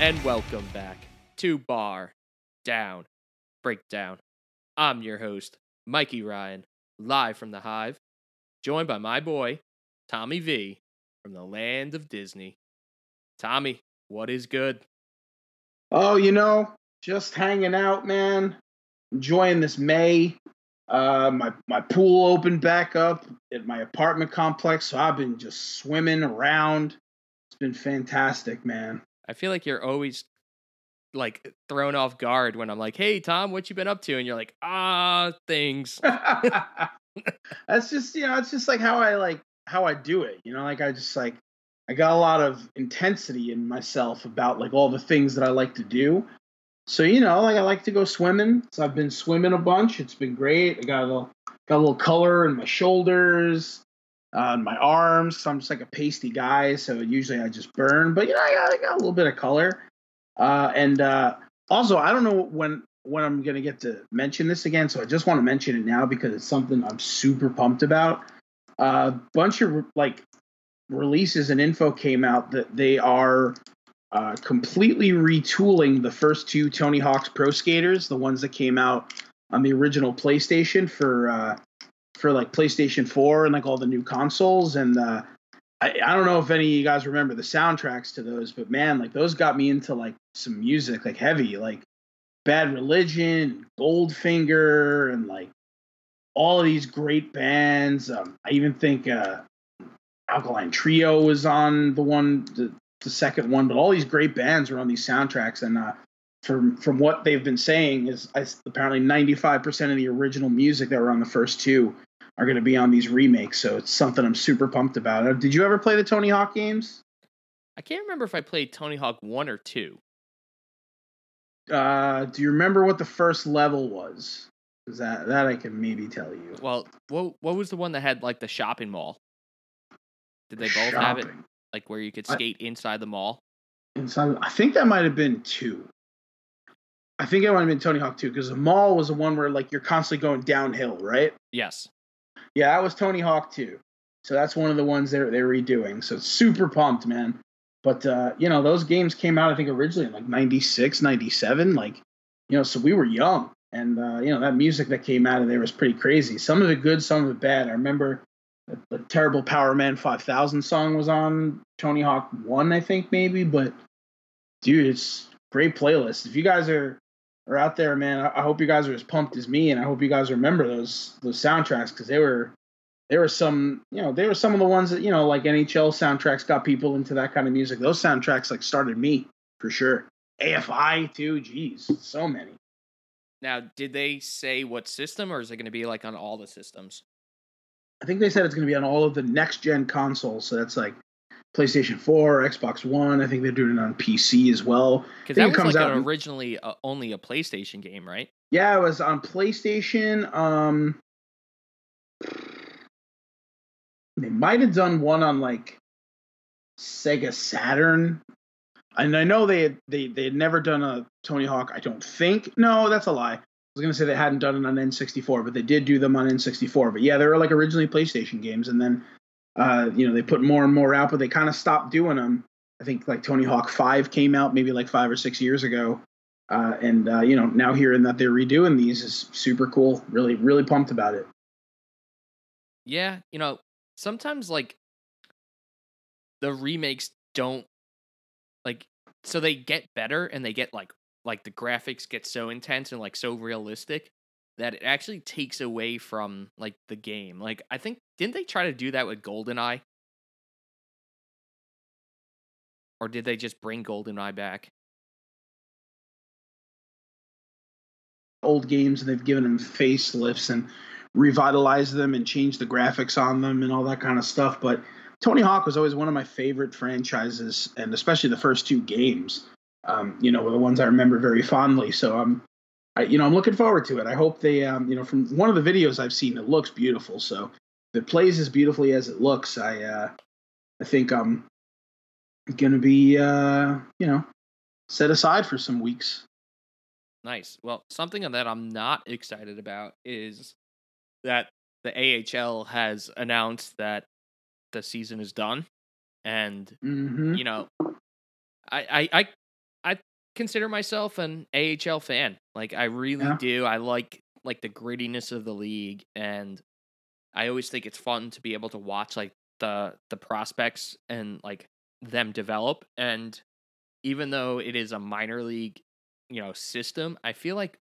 And welcome back to Bar Down Breakdown. I'm your host, Mikey Ryan, live from the Hive, joined by my boy, Tommy V, from the land of Disney. Tommy, what is good? Oh, you know, just hanging out, man. Enjoying this May. Uh, my my pool opened back up at my apartment complex, so I've been just swimming around. It's been fantastic, man. I feel like you're always like thrown off guard when I'm like, "Hey, Tom, what you been up to?" And you're like, "Ah, things." That's just you know, it's just like how I like how I do it. You know, like I just like I got a lot of intensity in myself about like all the things that I like to do. So you know, like I like to go swimming. So I've been swimming a bunch. It's been great. I got a little, got a little color in my shoulders, uh, my arms. So I'm just like a pasty guy. So usually I just burn, but you know, I got, I got a little bit of color. Uh, and uh, also, I don't know when when I'm gonna get to mention this again. So I just want to mention it now because it's something I'm super pumped about. A uh, bunch of like releases and info came out that they are uh, completely retooling the first two Tony Hawk's Pro Skaters, the ones that came out on the original PlayStation for uh, for like PlayStation 4 and like all the new consoles. And uh, I, I don't know if any of you guys remember the soundtracks to those, but man, like those got me into like some music, like heavy, like Bad Religion, Goldfinger, and like all of these great bands. Um, I even think uh, Alkaline Trio was on the one, the, the second one, but all these great bands were on these soundtracks. And uh, from from what they've been saying is I, apparently 95% of the original music that were on the first two are going to be on these remakes. So it's something I'm super pumped about. Uh, did you ever play the Tony Hawk games? I can't remember if I played Tony Hawk 1 or 2. Uh, do you remember what the first level was? Cause that that I can maybe tell you. Well, what what was the one that had like the shopping mall? Did they both have it? Like where you could skate inside the mall? Inside, I think that might have been two. I think it might have been Tony Hawk 2 because the mall was the one where like you're constantly going downhill, right? Yes. Yeah, that was Tony Hawk 2. So that's one of the ones they're they're redoing. So super pumped, man. But uh, you know, those games came out I think originally in like 96, 97, like you know, so we were young. And uh, you know, that music that came out of there was pretty crazy. Some of it good, some of it bad. I remember the, terrible Powerman 5000 song was on Tony Hawk 1, I think maybe, but dude, it's great playlist. If you guys are are out there, man, I, I hope you guys are as pumped as me, and I hope you guys remember those those soundtracks because they were there were some you know they were some of the ones that you know like NHL soundtracks got people into that kind of music. Those soundtracks like started me for sure. AFI too, jeez, so many. Now, did they say what system, or is it going to be like on all the systems? I think they said it's going to be on all of the next gen consoles, so that's like PlayStation 4, Xbox One. I think they're doing it on PC as well. Because that was like out- originally uh, only a PlayStation game, right? Yeah, it was on PlayStation. Um, they might have done one on like Sega Saturn, and I know they had, they they had never done a Tony Hawk. I don't think. No, that's a lie. Was gonna say they hadn't done it on N64, but they did do them on N64. But yeah, they were like originally PlayStation games, and then uh, you know they put more and more out, but they kind of stopped doing them. I think like Tony Hawk Five came out maybe like five or six years ago, uh, and uh, you know now hearing that they're redoing these is super cool. Really, really pumped about it. Yeah, you know, sometimes like the remakes don't like so they get better and they get like like the graphics get so intense and like so realistic that it actually takes away from like the game. Like I think didn't they try to do that with GoldenEye? Or did they just bring GoldenEye back? Old games, and they've given them facelifts and revitalized them and changed the graphics on them and all that kind of stuff. But Tony Hawk was always one of my favorite franchises, and especially the first two games. Um, you know, were the ones I remember very fondly. So I'm, I, you know, I'm looking forward to it. I hope they, um, you know, from one of the videos I've seen, it looks beautiful. So if it plays as beautifully as it looks, I, uh, I think I'm gonna be, uh, you know, set aside for some weeks. Nice. Well, something that I'm not excited about is that the AHL has announced that the season is done, and hmm you know, I I I, I consider myself an AHL fan. Like I really Yeah. do. I like like the grittiness of the league, and I always think it's fun to be able to watch like the the prospects and like them develop. And even though it is a minor league, you know, system, I feel like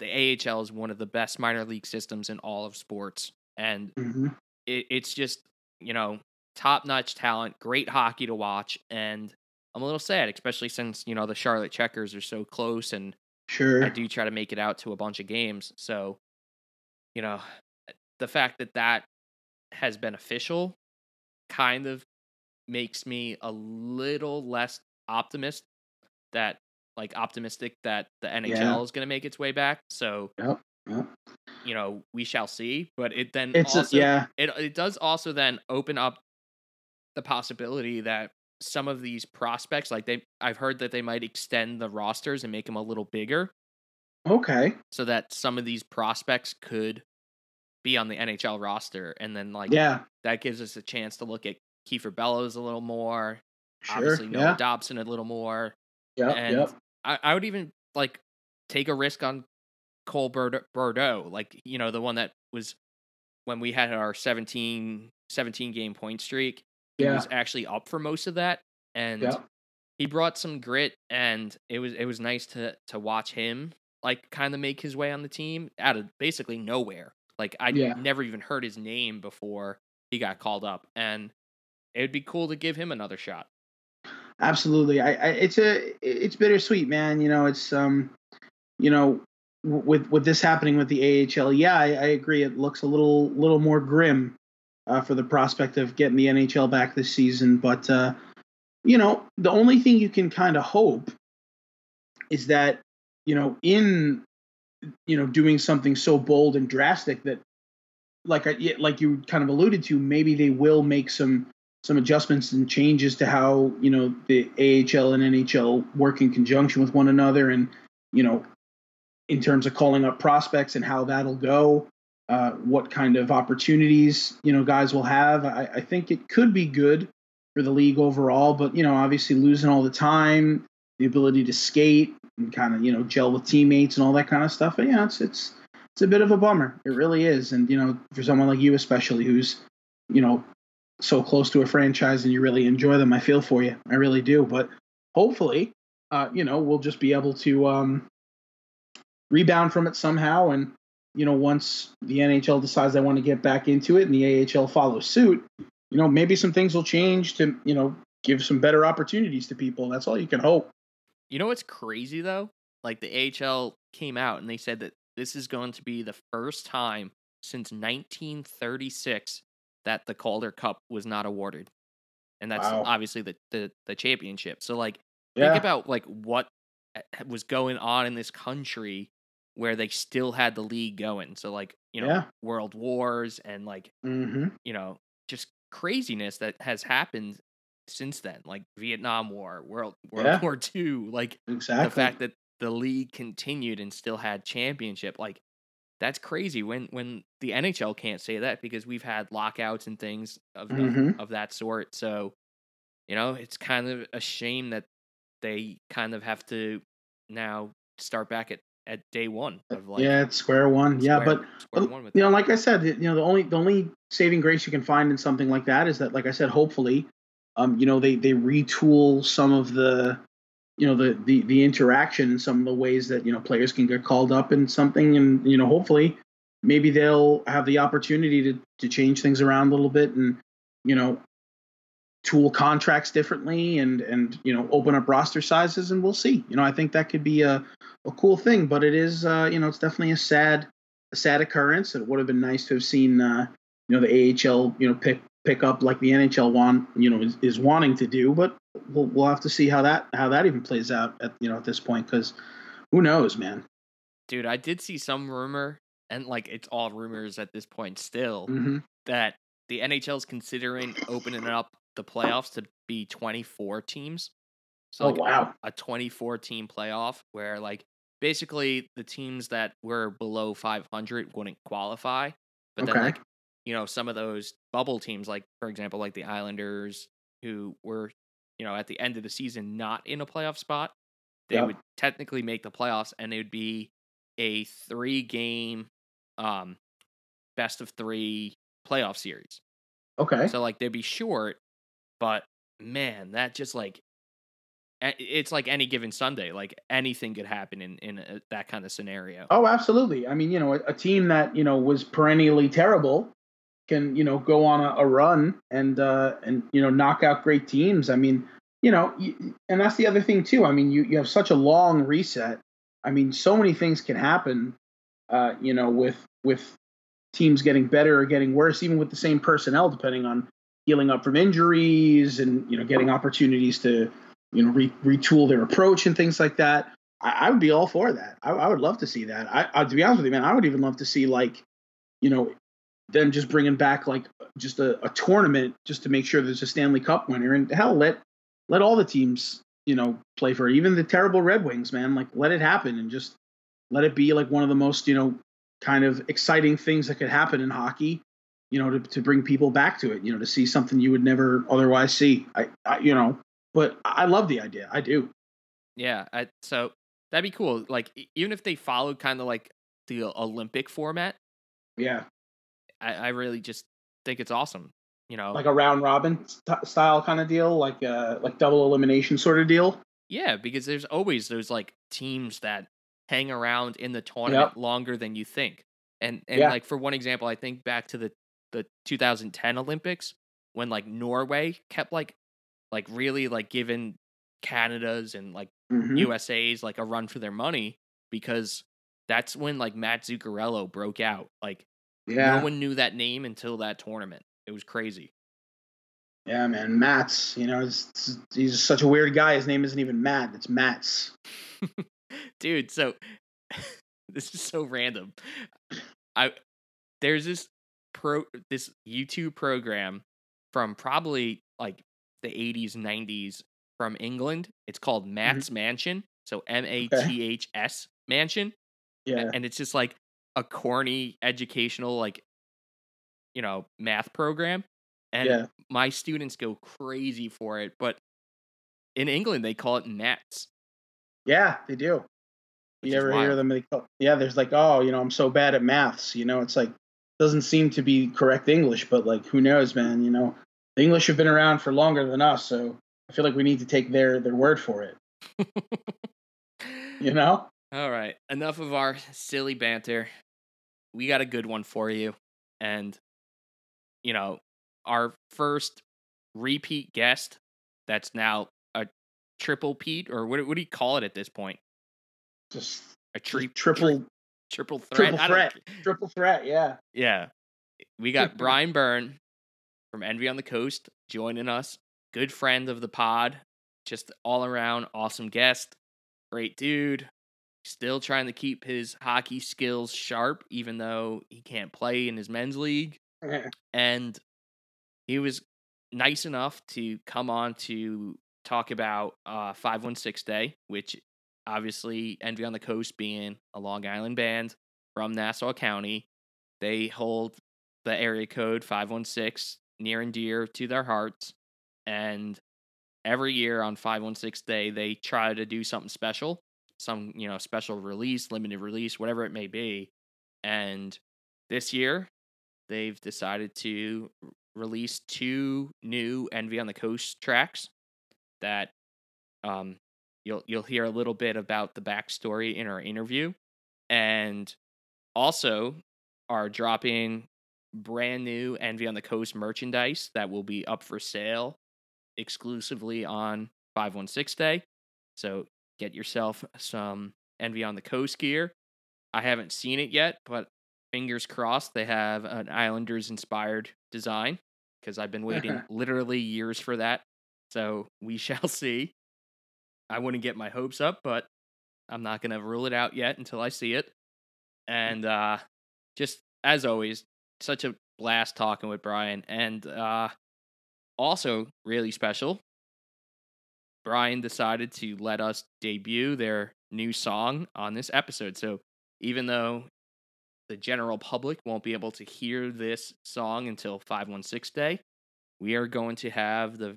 the AHL is one of the best minor league systems in all of sports, and hmm it, it's just you know top notch talent, great hockey to watch, and I'm a little sad, especially since you know the Charlotte Checkers are so close, and Sure. I do try to make it out to a bunch of games. So, you know, the fact that that has been official kind of makes me a little less optimist that like optimistic that the NHL Yeah. is going to make its way back. So, Yep. Yep. you know, we shall see, but it then It's a, yeah. it it does also then open up the possibility that some of these prospects like they I've heard that they might extend the rosters and make them a little bigger Okay. so that some of these prospects could be on the NHL roster and then like Yeah. that gives us a chance to look at Kiefer Bellows a little more, Sure. obviously Noah Yeah. Dobson a little more. Yeah. and Yep. I, I would even like take a risk on Cole Bardreau, like you know the one that was when we had our 17, 17 game point streak. He Yeah. was actually up for most of that, and Yep. he brought some grit, and it was it was nice to to watch him like kind of make his way on the team out of basically nowhere. Like I Yeah. never even heard his name before he got called up, and it would be cool to give him another shot. Absolutely. I, I it's a it's bittersweet, man. You know, it's um, you know, with with this happening with the AHL, yeah, I, I agree. It looks a little little more grim uh, for the prospect of getting the NHL back this season. But uh, you know, the only thing you can kind of hope is that you know, in you know, doing something so bold and drastic that, like like you kind of alluded to, maybe they will make some some adjustments and changes to how you know the AHL and NHL work in conjunction with one another, and you know, in terms of calling up prospects and how that'll go, uh, what kind of opportunities you know guys will have. I, I think it could be good for the league overall, but you know, obviously losing all the time, the ability to skate and kind of you know gel with teammates and all that kind of stuff. But yeah, it's it's it's a bit of a bummer. It really is, and you know, for someone like you especially, who's you know so close to a franchise and you really enjoy them. I feel for you. I really do. But hopefully, uh, you know, we'll just be able to um, rebound from it somehow. And, you know, once the NHL decides they want to get back into it and the AHL follows suit, you know, maybe some things will change to, you know, give some better opportunities to people. That's all you can hope. You know what's crazy though? Like the AHL came out and they said that this is going to be the first time since 1936 that the Calder Cup was not awarded. And that's Wow. obviously the, the the championship. So like Yeah. think about like what uh, was going on in this country where they still had the league going. So like, you know, Yeah. world wars and like, mm-hmm. you know, just craziness that has happened since then, like Vietnam War, World World Yeah. War Two, like Exactly. the fact that the league continued and still had championship like that's crazy when when the NHL can't say that because we've had lockouts and things of of- Mhm. of that sort so you know it's kind of a shame that they kind of have to now start back at at day 1 of like yeah, it's square one. yeah, square- but one with you know, like I said, you know, the only the only saving grace you can find in something like that is that, like I said, hopefully, um, you know, they they retool some of the, you know, the the the interaction and some of the ways that you know players can get called up in something, and you know, hopefully, maybe they'll have the opportunity to to change things around a little bit and you know tool contracts differently and and you know open up roster sizes and we'll see you know i think that could be a, a cool thing but it is uh you know it's definitely a sad a sad occurrence. It would have been nice to have seen, uh, you know, the AHL, you know, pick pick up like the NHL want, you know, is, is wanting to do. But we'll we'll have to see how that how that even plays out at you know at this point because who knows, man. dude i did see some rumor and like it's all rumors at this point still hmm that the nhl is considering opening up the playoffs to be 24 teams so Oh like wow. a 24 team playoff where like basically the teams that were below 500 wouldn't qualify but then like you know, some of those bubble teams, like for example, like the Islanders, who were, you know, at the end of the season not in a playoff spot, they Yep. would technically make the playoffs, and it would be a three game, um, best of three playoff series. Okay. So like they'd be short, but man, that just like it's like any given Sunday. Like anything could happen in in a, that kind of scenario. Oh, absolutely. I mean, you know, a, a team that you know was perennially terrible can you know go on a, a run and uh, and you know knock out great teams. I mean, you know, and that's the other thing too. I mean, you you have such a long reset. I mean, so many things can happen. Uh, you know, with with teams getting better or getting worse, even with the same personnel, depending on healing up from injuries and you know getting opportunities to you know re- retool their approach and things like that. I, I would be all for that. I, I would love to see that. I, I, to be honest with you, man, I would even love to see like, you know, them just bringing back like just a, a tournament just to make sure there's a Stanley Cup winner. And hell, let let all the teams, you know, play for it. Even the terrible Red Wings, man. Like, let it happen and just let it be like one of the most, you know, kind of exciting things that could happen in hockey. You know, to, to bring people back to it. You know, to see something you would never otherwise see. I, I you know, but I love the idea. I do. Yeah, I, so that'd be cool. Like even if they followed kind of like the Olympic format, Yeah. I, I really just think it's awesome. You know, like a round robin st- style kind of deal, like uh like double elimination sort of deal. yeah, because there's always those like teams that hang around in the tournament longer than you think. And and Yeah. like for one example, I think back to the the 2010 Olympics when like Norway kept like like really like giving Canada's and like Mhm. USA's like a run for their money because that's when like Matt Zuccarello broke out. Like Yeah, no one knew that name until that tournament. It was crazy. yeah, man. Matts. you know, it's, it's- he's such a weird guy. His name isn't even Matt; it's Matts. Dude, so this is so random. I there's this pro this YouTube program from probably like the 80s 90s from England. It's called mm-hmm. Maths Mansion. So M A T H S Mansion. Yeah, and it's just like a corny educational like you know math program and Yeah. my students go crazy for it but in england they call it nats yeah, they do. which You ever hear them? They call, yeah, there's like, oh, you know, I'm so bad at maths. You know, it's like doesn't seem to be correct English, but like, who knows, man? You know, the English have been around for longer than us, so I feel like we need to take their their word for it. You know? all right enough of our silly banter we got a good one for you and you know our first repeat guest that's now a triple pete or what, what do you call it at this point Just, a tri- triple tri- triple threat triple threat. triple threat. Yeah. Yeah. We got Brian Byrne from Envy on the Coast joining us. Good friend of the pod. Just all around awesome guest. Great dude. Still trying to keep his hockey skills sharp, even though he can't play in his men's league. And he was nice enough to come on to talk about uh 516 Day, which obviously Envy on the Coast being a Long Island band from Nassau County, they hold the area code 516 near and dear to their hearts. And every year on 516 Day, they try to do something special, some, you know, special release, limited release, whatever it may be. And this year, they've decided to release two new Envy on the Coast tracks that um you'll you'll hear a little bit about the backstory in our interview and also are dropping brand new Envy on the Coast merchandise that will be up for sale exclusively on 516 Day. So get yourself some Envy on the Coast gear. I haven't seen it yet, but fingers crossed they have an Islanders inspired design because I've been waiting literally years for that. So we shall see. I wouldn't get my hopes up, but I'm not going to rule it out yet until I see it. And uh just as always, such a blast talking with Brian and uh also really special. Brian decided to let us debut their new song on this episode. So even though the the general public won't be able to hear this song until 516 Day, we are going to have the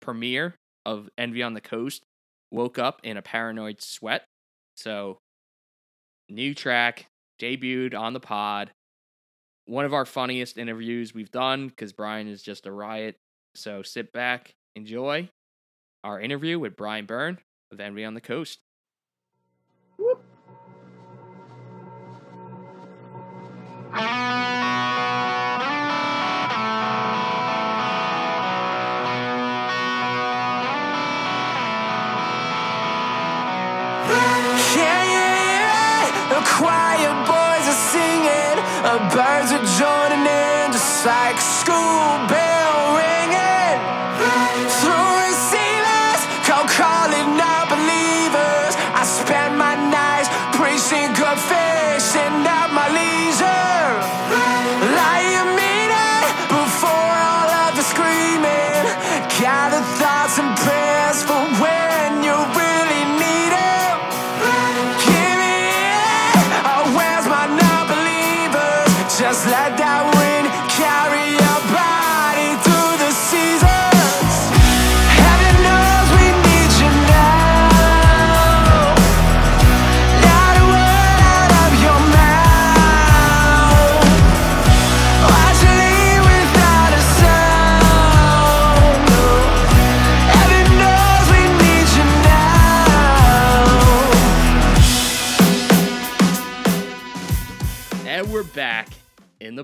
premiere of Envy on the Coast. Woke up in a paranoid sweat. So, new track debuted on the pod. One of our funniest interviews we've done because Brian is just a riot. So, sit back, enjoy our interview with Brian Byrne of Envy on the Coast. Whoop. Singing, birds are joining in, just like school bell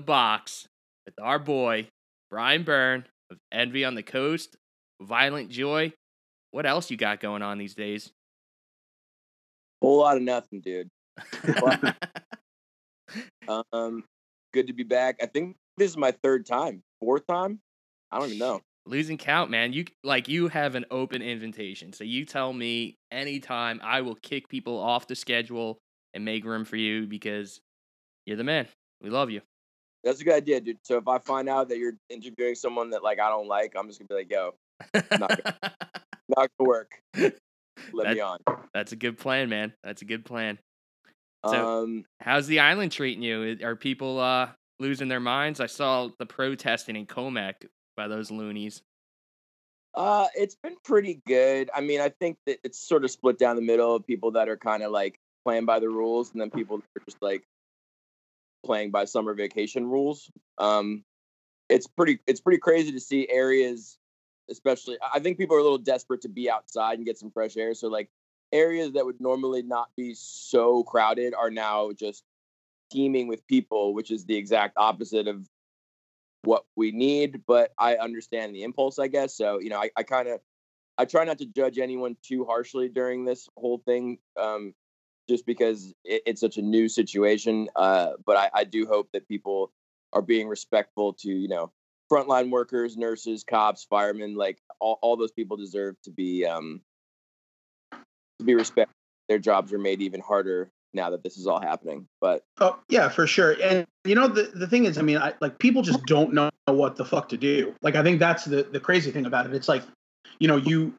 box with our boy, Brian Byrne of Envy on the Coast, Violent Joy. What else you got going on these days? Whole lot of nothing, dude. Um, good to be back. I think this is my third time, fourth time. I don't even know. Losing count, man. You like you have an open invitation. So you tell me anytime I will kick people off the schedule and make room for you because you're the man. We love you. That's a good idea, dude. So if I find out that you're interviewing someone that like I don't like, I'm just gonna be like, "Yo, not gonna work. Let That- me on." That's a good plan, man. That's a good plan. So- um, How's the island treating you? Are people uh losing their minds? I saw the protesting in Commack by those loonies. uh, it's been pretty good. I mean, I think that it's sort of split down the middle of people that are kind of like playing by the rules, and then people that are just like playing by summer vacation rules. Um, it's pretty it's pretty crazy to see areas, especially. I think people are a little desperate to be outside and get some fresh air. So like areas that would normally not be so crowded are now just teeming with people, which is the exact opposite of what we need. But I understand the impulse, I guess. So you know, I, I kind of I try not to judge anyone too harshly during this whole thing. Um, just because it, it's such a new situation. Uh, but I, I do hope that people are being respectful to, you know, frontline workers, nurses, cops, firemen, like all, all those people deserve to be um, to be respected. Their jobs are made even harder now that this is all happening. But Oh yeah, for sure. And you know the the thing is, I mean, I, like people just don't know what the fuck to do. Like I think that's the the crazy thing about it. It's like, you know, you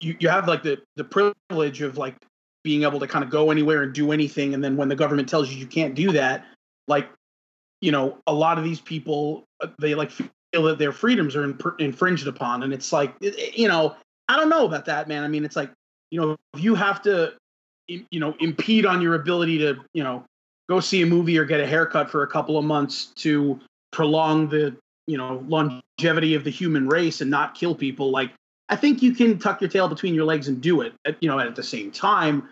you you have like the the privilege of like being able to kind of go anywhere and do anything, and then when the government tells you you can't do that, like, you know, a lot of these people uh, they like feel that their freedoms are imp- infringed upon, and it's like, it- you know, I don't know about that, man. I mean, it's like, you know, if you have to, you know, impede on your ability to, you know, go see a movie or get a haircut for a couple of months to prolong the you know longevity of the human race and not kill people like i think you can tuck your tail between your legs and do it you know at the same time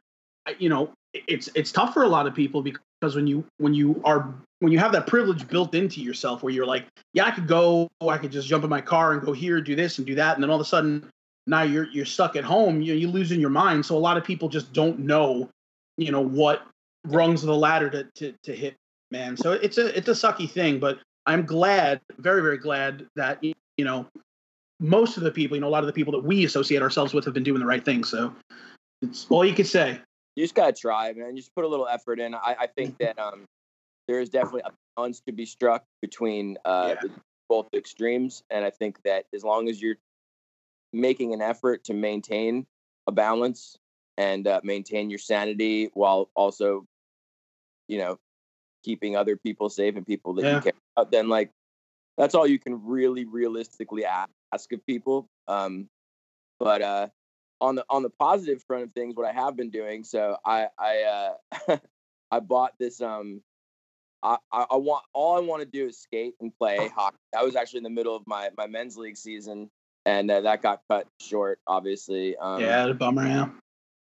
you know it's it's tough for a lot of people because when you when you are when you have that privilege built into yourself where you're like yeah i could go i could just jump in my car and go here do this and do that and then all of a sudden now you're you're stuck at home you you're losing your mind. So a lot of people just don't know you know what rungs of the ladder to, to, to hit man. So it's a it's a sucky thing but i'm glad very very glad that you know most of the people you know a lot of the people that we associate ourselves with have been doing the right thing. So it's all you could say you just gotta try, man. You just put a little effort in. I, I think that um, there is definitely a balance to be struck between uh, Yeah. the- both extremes, and I think that as long as you're making an effort to maintain a balance and uh, maintain your sanity while also, you know, keeping other people safe and people that Yeah. you care about, then like that's all you can really realistically ask of people. Um, but uh, on the on the positive front of things, what I have been doing, so I I uh, I bought this um. I, I I want all I want to do is skate and play hockey. I was actually in the middle of my, my men's league season, and uh, that got cut short, obviously. Um, yeah, the bummer. Yeah.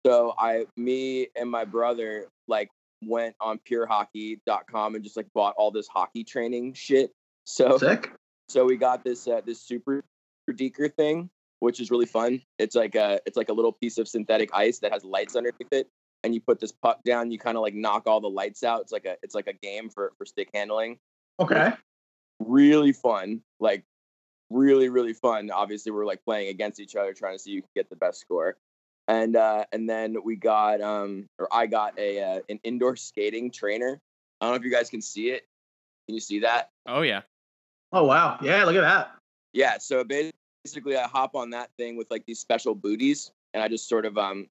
so I, me and my brother, like went on purehockey.com and just like bought all this hockey training shit. So, Sick. so we got this uh, this super deker thing, which is really fun. It's like a it's like a little piece of synthetic ice that has lights underneath it, and you put this puck down. You kind of like knock all the lights out. It's like a it's like a game for for stick handling. Okay. Really fun, like really really fun. Obviously, we're like playing against each other, trying to see who can get the best score. And uh, and then we got um or I got a uh, an indoor skating trainer. I don't know if you guys can see it. Can you see that? Oh yeah. Oh wow. Yeah. Look at that. Yeah, so basically I hop on that thing with like these special booties and I just sort of um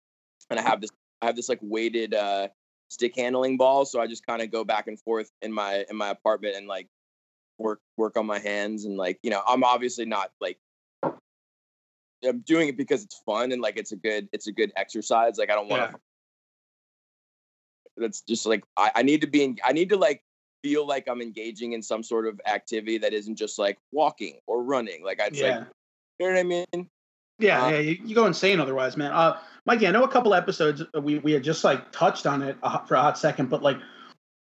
and I have this I have this like weighted uh stick handling ball so I just kind of go back and forth in my in my apartment and like work work on my hands and like you know I'm obviously not like I'm doing it because it's fun and like it's a good it's a good exercise like I don't want to that's just like I, I need to be in, I need to like feel like I'm engaging in some sort of activity that isn't just like walking or running. Like I'd Yeah. like you know what I mean? Yeah, Uh, yeah, you, you go insane otherwise, man. Uh, Mikey, I know a couple episodes uh, we we had just like touched on it for a hot second, but like,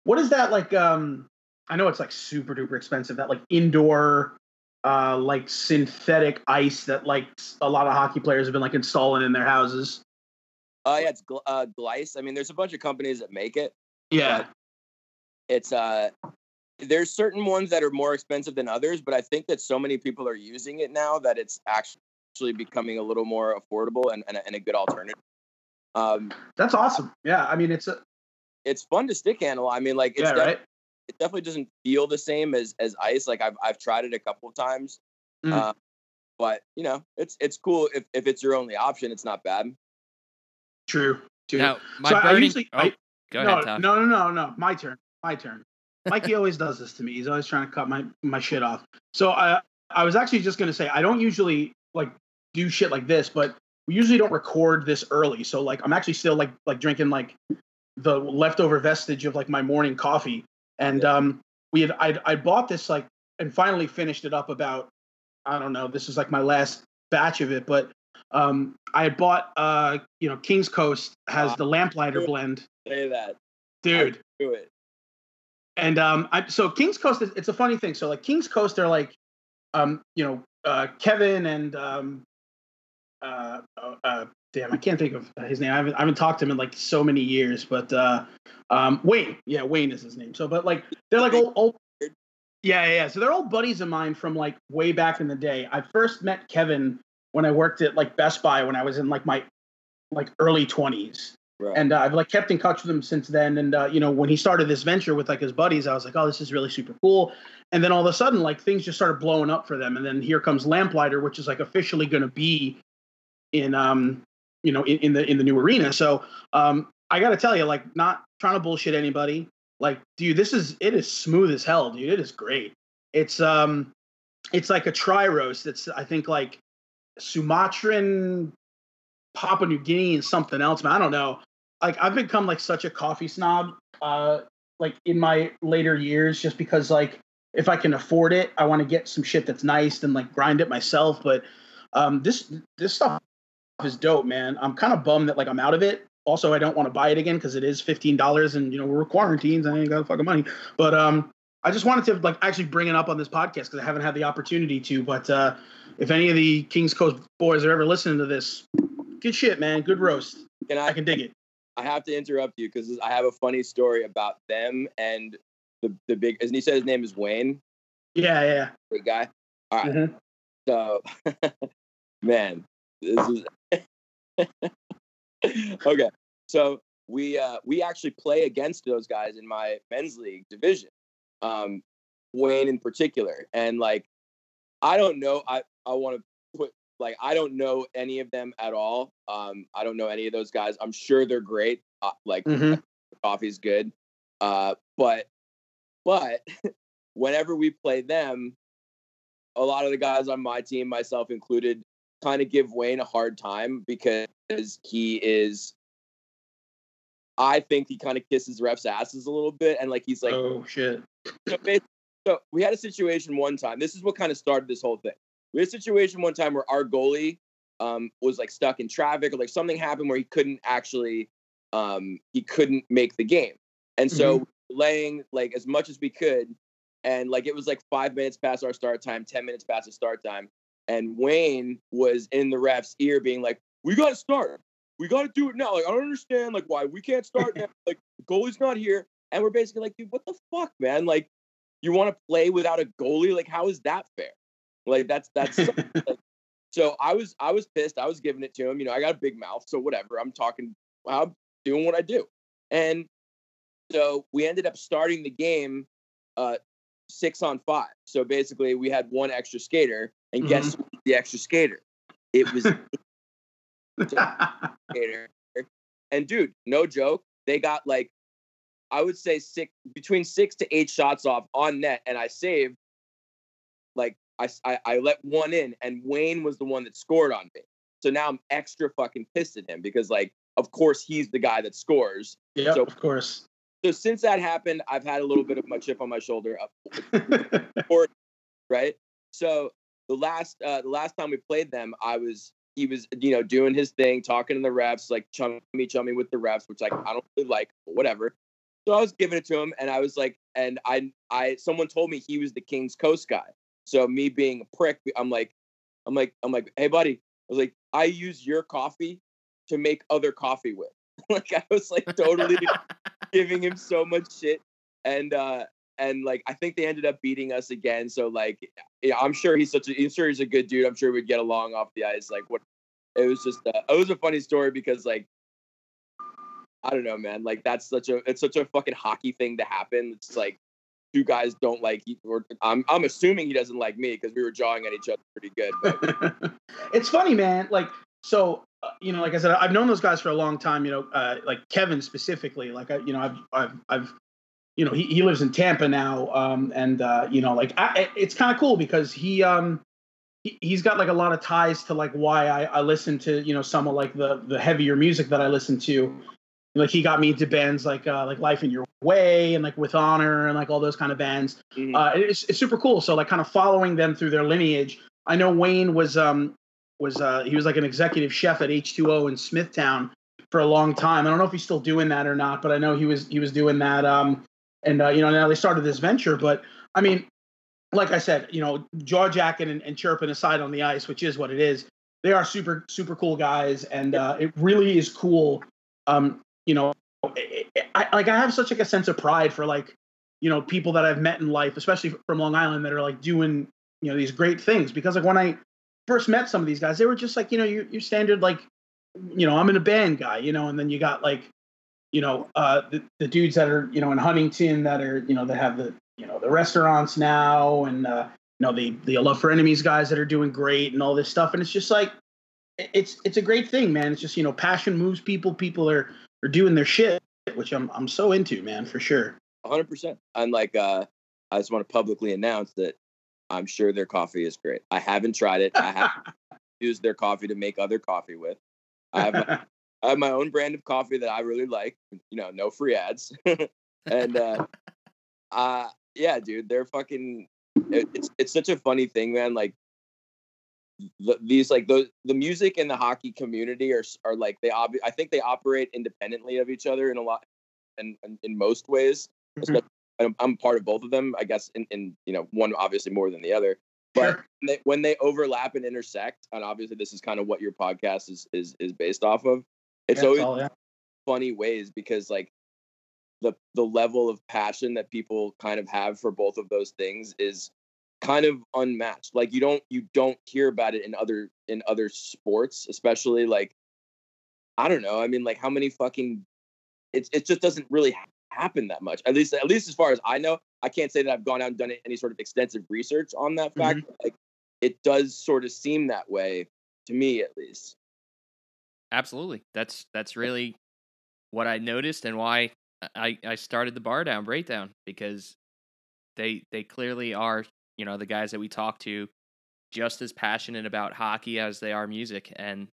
what is that like? Um, I know it's like super duper expensive. That like indoor, uh, like synthetic ice that like a lot of hockey players have been like installing in their houses. Uh yeah, it's gl- uh Glice. I mean, there's a bunch of companies that make it. Yeah, It's uh there's certain ones that are more expensive than others, but I think that so many people are using it now that it's actually becoming a little more affordable and, and, a, and a good alternative. Um, that's awesome. Yeah, I mean it's a, it's fun to stick handle. I mean, like it's yeah, def- right. it definitely doesn't feel the same as as ice. Like I've I've tried it a couple of times, Mm. uh, but you know it's it's cool if if it's your only option. It's not bad. True. True. Now my So I usually- oh, I- go no, ahead, Tom. no, no, no, no. My turn. My turn. Mikey always does this to me. He's always trying to cut my my shit off. So I I was actually just gonna say I don't usually like do shit like this, but we usually don't record this early. So like I'm actually still like like drinking like the leftover vestige of like my morning coffee. And um we had I I bought this like and finally finished it up about I don't know, this is like my last batch of it, but um I had bought uh you know King's Coast has the lamplighter blend. Say that, Dude, do it. And um, I, so King's Coast, is, it's a funny thing. So like King's Coast, they're like, um, you know, uh, Kevin and um, uh, uh, uh, damn, I can't think of his name. I haven't, I haven't talked to him in like so many years, but uh, um, Wayne, yeah, Wayne is his name. So, but like they're like old, old, yeah, yeah, yeah. So they're old buddies of mine from like way back in the day. I first met Kevin when I worked at like Best Buy when I was in like my like early twenties Right. and uh, I've like kept in touch with him since then. And uh, you know, when he started this venture with like his buddies, I was like, oh, this is really super cool. And then all of a sudden, like things just started blowing up for them. And then here comes Lamplighter, which is like officially going to be in um you know in, in the in the new arena. So um I got to tell you, like, not trying to bullshit anybody. Like, dude, this is it is smooth as hell, dude. It is great. It's um it's like a tri roast. It's I think like Sumatran Papua New Guinea and something else, man. I don't know. Like I've become like such a coffee snob, uh, like in my later years, just because like if I can afford it, I want to get some shit that's nice and like grind it myself. But um, this this stuff is dope, man. I'm kind of bummed that like I'm out of it. Also, I don't want to buy it again because it is fifteen dollars, and you know we're quarantined. I ain't got fucking money. But um, I just wanted to like actually bring it up on this podcast because I haven't had the opportunity to. But uh, if any of the Kings Coast boys are ever listening to this, good shit, man. Good roast. Can I? I can dig it. I have to interrupt you because I have a funny story about them and the the big. And he said his name is Wayne, Yeah, yeah. big guy. All right. Mhm. So, man, this is okay. So we uh, we actually play against those guys in my men's league division. Um, Wayne in particular, and like I don't know. I I want to like I don't know any of them at all. Um, I don't know any of those guys. I'm sure they're great. Uh, like Mhm. coffee's good. Uh, but But whenever we play them, a lot of the guys on my team, myself included, kind of give Wayne a hard time because he is. I think he kind of kisses refs' asses a little bit, and like he's like, oh shit. so, so we had a situation one time. This is what kind of started this whole thing. We had a situation one time where our goalie um, was like stuck in traffic or like something happened where he couldn't actually um, he couldn't make the game, and so laying like as much as we could, and like it was like five minutes past our start time, ten minutes past the start time, and Wayne was in the ref's ear being like, "We got to start. We got to do it now. Like I don't understand like why we can't start now. Like the goalie's not here." And we're basically like, "Dude, what the fuck, man? Like you want to play without a goalie? Like how is that fair? Like that's that's like, so I was I was pissed. I was giving it to him. You know, I got a big mouth, so whatever. I'm talking. I'm doing what I do, and so we ended up starting the game uh, six on five. So basically, we had one extra skater, and guess who was the extra skater? It was skater. And dude, no joke, they got like I would say six between six to eight shots off on net, and I saved I, I I let one in, and Wayne was the one that scored on me. So now I'm extra fucking pissed at him because like of course he's the guy that scores. yeah, So- of course. So since that happened, I've had a little bit of my chip on my shoulder up right? So the last uh, the last time we played them, I was he was you know doing his thing, talking to the refs, like chummy chummy with the refs, which like I don't really like, but whatever. So I was giving it to him, and I was like, and I I someone told me he was the King's Coast guy. So me being a prick, I'm like, I'm like, I'm like, hey buddy, I was like, I use your coffee to make other coffee with. like I was like totally giving him so much shit and uh and like I think they ended up beating us again. So like yeah, I'm sure he's such a I'm sure he's a good dude. I'm sure we'd get along off the ice. Like what it was just uh, it was a funny story because like I don't know, man. Like that's such a it's such a fucking hockey thing to happen. It's like two guys don't like or I'm I'm assuming he doesn't like me because we were jawing at each other pretty good. It's funny, man. Like, so uh, you know, like I said, I've known those guys for a long time. You know, uh, like Kevin specifically. Like, I, you know, I've, I've, I've, you know, he, he lives in Tampa now, um, and uh, you know, like, I, it's kind of cool because he, um, he, he's got like a lot of ties to like why I, I listen to you know some of like the the heavier music that I listen to. Like he got me into bands like uh, like Life in Your Way and like With Honor and like all those kind of bands mhm. uh, it's, it's super cool. So like kind of following them through their lineage. I know Wayne was um was uh he was like an executive chef at H2O in Smithtown for a long time. I don't know if he's still doing that or not, but I know he was he was doing that. Um and uh, you know now they started this venture, but I mean, like I said, you know, jaw jacking and, and chirping aside on the ice, which is what it is. They are super super cool guys, and uh, it really is cool. Um, you know, I, like I have such like a sense of pride for like you know people that I've met in life, especially from Long Island, that are like doing you know these great things. Because like when I first met some of these guys, they were just like you know your your standard like you know I'm in a band guy, you know, and then you got like you know uh, the the dudes that are you know in Huntington that are you know that have the you know the restaurants now and uh, you know the the love for enemies guys that are doing great and all this stuff, and it's just like it's it's a great thing, man. It's just you know passion moves people. People are are doing their shit, which I'm I'm so into, man, for sure. hundred percent. I'm like, uh, I just want to publicly announce that I'm sure their coffee is great. I haven't tried it. I haven't used their coffee to make other coffee with. I have my, I have my own brand of coffee that I really like. You know, no free ads. and uh, uh, yeah, dude, they're fucking. It, it's it's such a funny thing, man. Like the, these like the the music and the hockey community are are like they ob- I think they operate independently of each other in a lot and in, in most ways. Mhm. I'm, I'm part of both of them, I guess. In, in you know one obviously more than the other, but Sure. when they, when they overlap and intersect, and obviously this is kind of what your podcast is is is based off of. It's Yeah, always all, yeah. funny ways because like the the level of passion that people kind of have for both of those things is kind of unmatched. Like you don't you don't hear about it in other in other sports especially like i don't know i mean like how many fucking it, it just doesn't really happen that much at least at least as far as i know. I can't say that i've gone out and done any sort of extensive research on that fact mm-hmm. but, like it does sort of seem that way to me at least. Absolutely. That's that's really what I noticed and why I I started the bar down breakdown because they they clearly are, you know, the guys that we talk to just as passionate about hockey as they are music and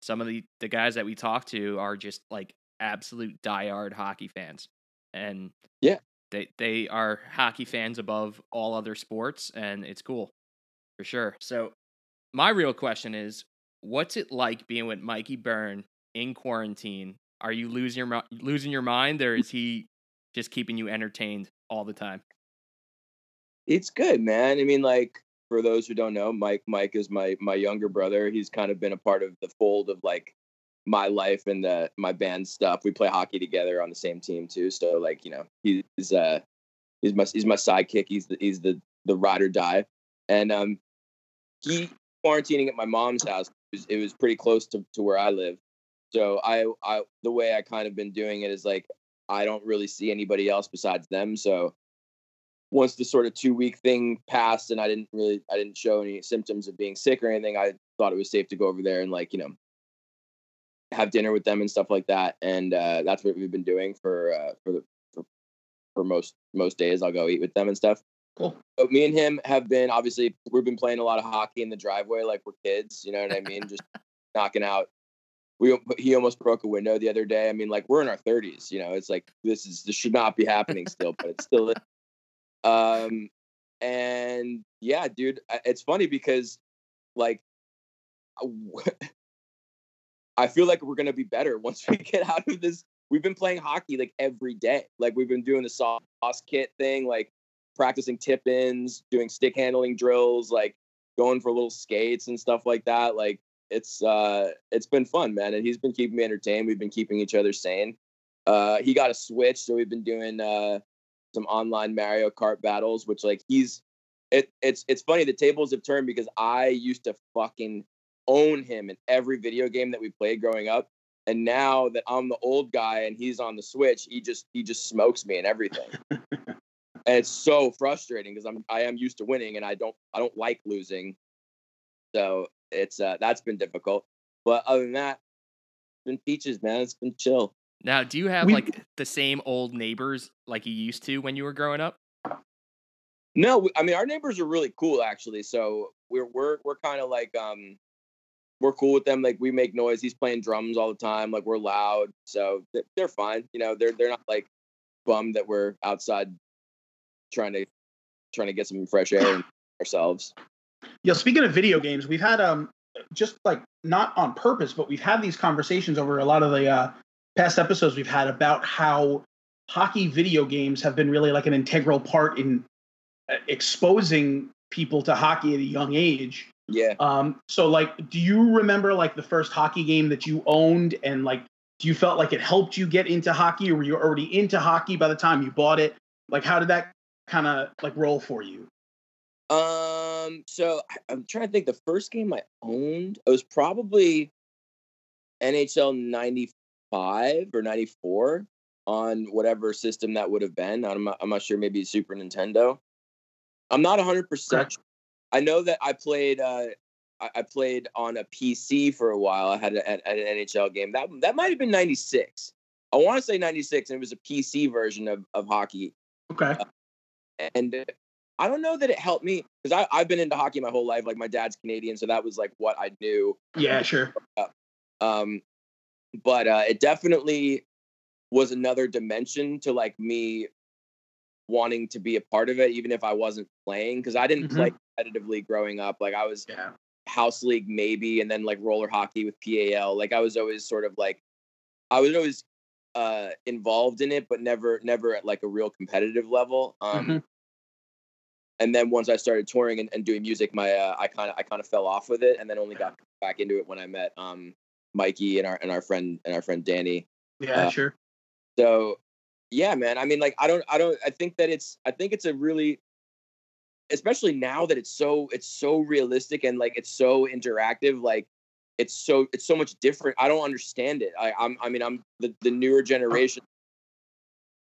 some of the the guys that we talk to are just like absolute diehard hockey fans. And Yeah. they they are hockey fans above all other sports and it's cool. For sure. So my real question is what's it like being with Mikey Byrne in quarantine? Are you losing your losing your mind or is he just keeping you entertained all the time? It's good, man. I mean, like for those who don't know, Mike Mike is my my younger brother. He's kind of been a part of the fold of like my life and the my band stuff. We play hockey together on the same team too. So like, you know, he's uh he's my he's my sidekick. He's the he's the the ride or die. And um he quarantining at my mom's house. It was, it was pretty close to, to where I live. So I I the way I kind of been doing it is like I don't really see anybody else besides them. So once the sort of two week thing passed and I didn't really I didn't show any symptoms of being sick or anything, I thought it was safe to go over there and like, you know, have dinner with them and stuff like that. And uh, that's what we've been doing for uh, for the for, for most most days. I'll go eat with them and stuff. Cool. But me and him have been obviously we've been playing a lot of hockey in the driveway like we're kids. You know what I mean? Just knocking out. We he almost broke a window the other day. I mean, like we're in our thirties. You know, it's like this is this should not be happening still, but it's still. Um, and yeah, dude, it's funny because like I feel like we're gonna be better once we get out of this. We've been playing hockey like every day. Like we've been doing the sauce kit thing, like practicing tip ins, doing stick handling drills, like going for little skates and stuff like that. Like it's uh it's been fun, man. And he's been keeping me entertained. We've been keeping each other sane. Uh he got a switch, so we've been doing uh some online Mario Kart battles, which like he's it it's it's funny the tables have turned because I used to fucking own him in every video game that we played growing up. And now that I'm the old guy and he's on the Switch, he just he just smokes me and everything. and it's so frustrating because I'm I am used to winning and I don't I don't like losing. So it's uh that's been difficult. But other than that, it's been peaches, man. It's been chill. Now, do you have We- like the same old neighbors like you used to when you were growing up? No, I mean our neighbors are really cool actually. So we're we're we're kind of like um we're cool with them. Like we make noise. He's playing drums all the time. Like we're loud. So they're fine. You know, they're they're not like bummed that we're outside trying to trying to get some fresh air ourselves. Yeah, speaking of video games, we've had um just like not on purpose, but we've had these conversations over a lot of the uh, past episodes we've had about how hockey video games have been really like an integral part in uh, exposing people to hockey at a young age. Yeah. Um, so like, do you remember like the first hockey game that you owned, and like, do you felt like it helped you get into hockey, or were you already into hockey by the time you bought it? Like, how did that kind of like roll for you? Um. So I'm trying to think. The first game I owned, it was probably NHL '95 or '94 on whatever system that would have been. I'm not, I'm not sure. Maybe Super Nintendo. I'm not 100. percent Okay. I know that I played. Uh, I, played on a PC for a while. I had a, at an NHL game. That that might have been '96. I want to say '96, and it was a PC version of of hockey Okay. and I don't know that it helped me because I've been into hockey my whole life. Like my dad's Canadian, so that was like what I knew. Yeah, sure. Um, but uh, it definitely was another dimension to like me wanting to be a part of it, even if I wasn't playing because I didn't Mhm. play competitively growing up. Like I was Yeah. house league maybe, and then like roller hockey with PAL. Like I was always sort of like I was always uh involved in it, but never never at like a real competitive level. Um Mhm. and then once I started touring and, and doing music, my uh, I kind of I kind of fell off with it, and then only got back into it when I met um Mikey and our and our friend and our friend Danny. Yeah, Uh, sure. So yeah, man. I mean, like I don't I don't I think that it's I think it's a really especially now that it's so it's so realistic and like it's so interactive like it's so it's so much different i don't understand it i i'm i mean i'm the, the newer generation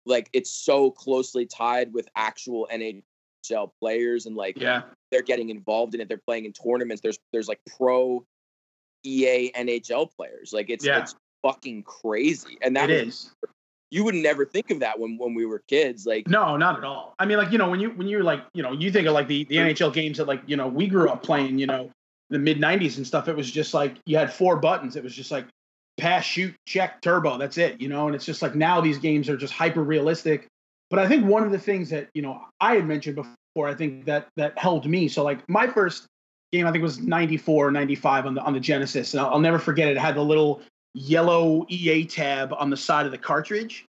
like it's so closely tied with actual nhl players and like Yeah. they're getting involved in it they're playing in tournaments there's there's like pro ea nhl players like it's Yeah. it's fucking crazy and that It was is. you would never think of that when when we were kids. Like No, not at all. I mean, like you know, when you when you're like you know, you think of like the the NHL games that like you know we grew up playing. You know, the mid '90s and stuff. It was just like you had four buttons. It was just like pass, shoot, check, turbo. That's it. You know, and it's just like now these games are just hyper realistic. But I think one of the things that you know I had mentioned before, I think that that helped me. So like my first game, I think it was 94, or 95 on the on the Genesis, and I'll, I'll never forget it. It had the little yellow EA tab on the side of the cartridge.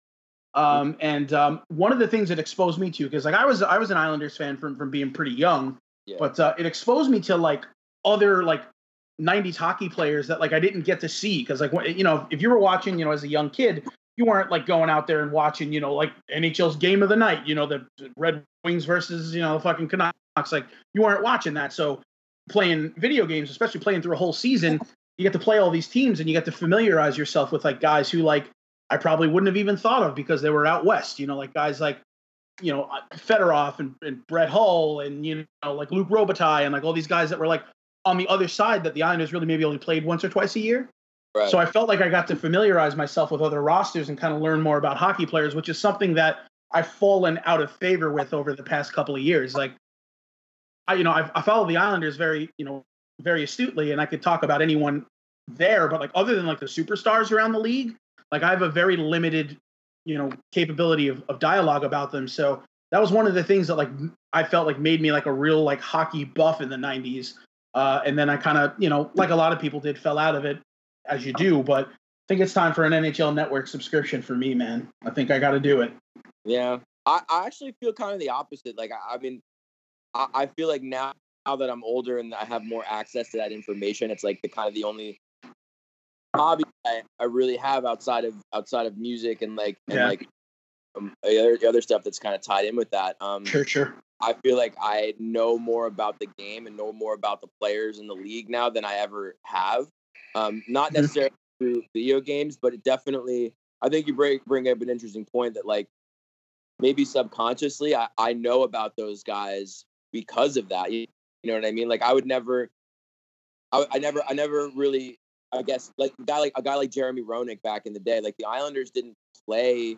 Um, and um, one of the things that exposed me to, because like I was I was an Islanders fan from from being pretty young, Yeah. but uh, it exposed me to like other like 90s hockey players that like I didn't get to see because like you know if you were watching you know as a young kid you weren't like going out there and watching you know like NHL's game of the night you know the Red Wings versus you know the fucking Canucks like you weren't watching that so playing video games especially playing through a whole season you get to play all these teams and you get to familiarize yourself with like guys who like I probably wouldn't have even thought of because they were out west you know like guys like you know uh, Fedorov and, and Brett Hull and you know like Luc Robitaille and like all these guys that were like on the other side that the Islanders really maybe only played once or twice a year. right. So I felt like I got to familiarize myself with other rosters and kind of learn more about hockey players, which is something that I've fallen out of favor with over the past couple of years. Like, I, you know, I've, I follow the Islanders very, you know, very astutely, and I could talk about anyone there, but like other than like the superstars around the league, like I have a very limited, you know, capability of, of dialogue about them. So that was one of the things that like I felt like made me like a real like hockey buff in the '90s. Uh, and then I kind of, you know, like a lot of people did, fell out of it, as you do. But I think it's time for an NHL Network subscription for me, man. I think I got to do it. Yeah, I, I actually feel kind of the opposite. Like, I, I mean, I, I feel like now, now that I'm older and I have more access to that information, it's like the kind of the only hobby I, I really have outside of outside of music and like and Yeah. like um, the other, the other stuff that's kind of tied in with that. Um, Sure, sure. I feel like I know more about the game and know more about the players in the league now than I ever have. Um, not Mhm. necessarily through video games, but it definitely. I think you bring bring up an interesting point that like maybe subconsciously I, I know about those guys because of that. You, you know what I mean? Like I would never, I, I never, I never really. I guess like a guy like a guy like Jeremy Roenick back in the day. Like the Islanders didn't play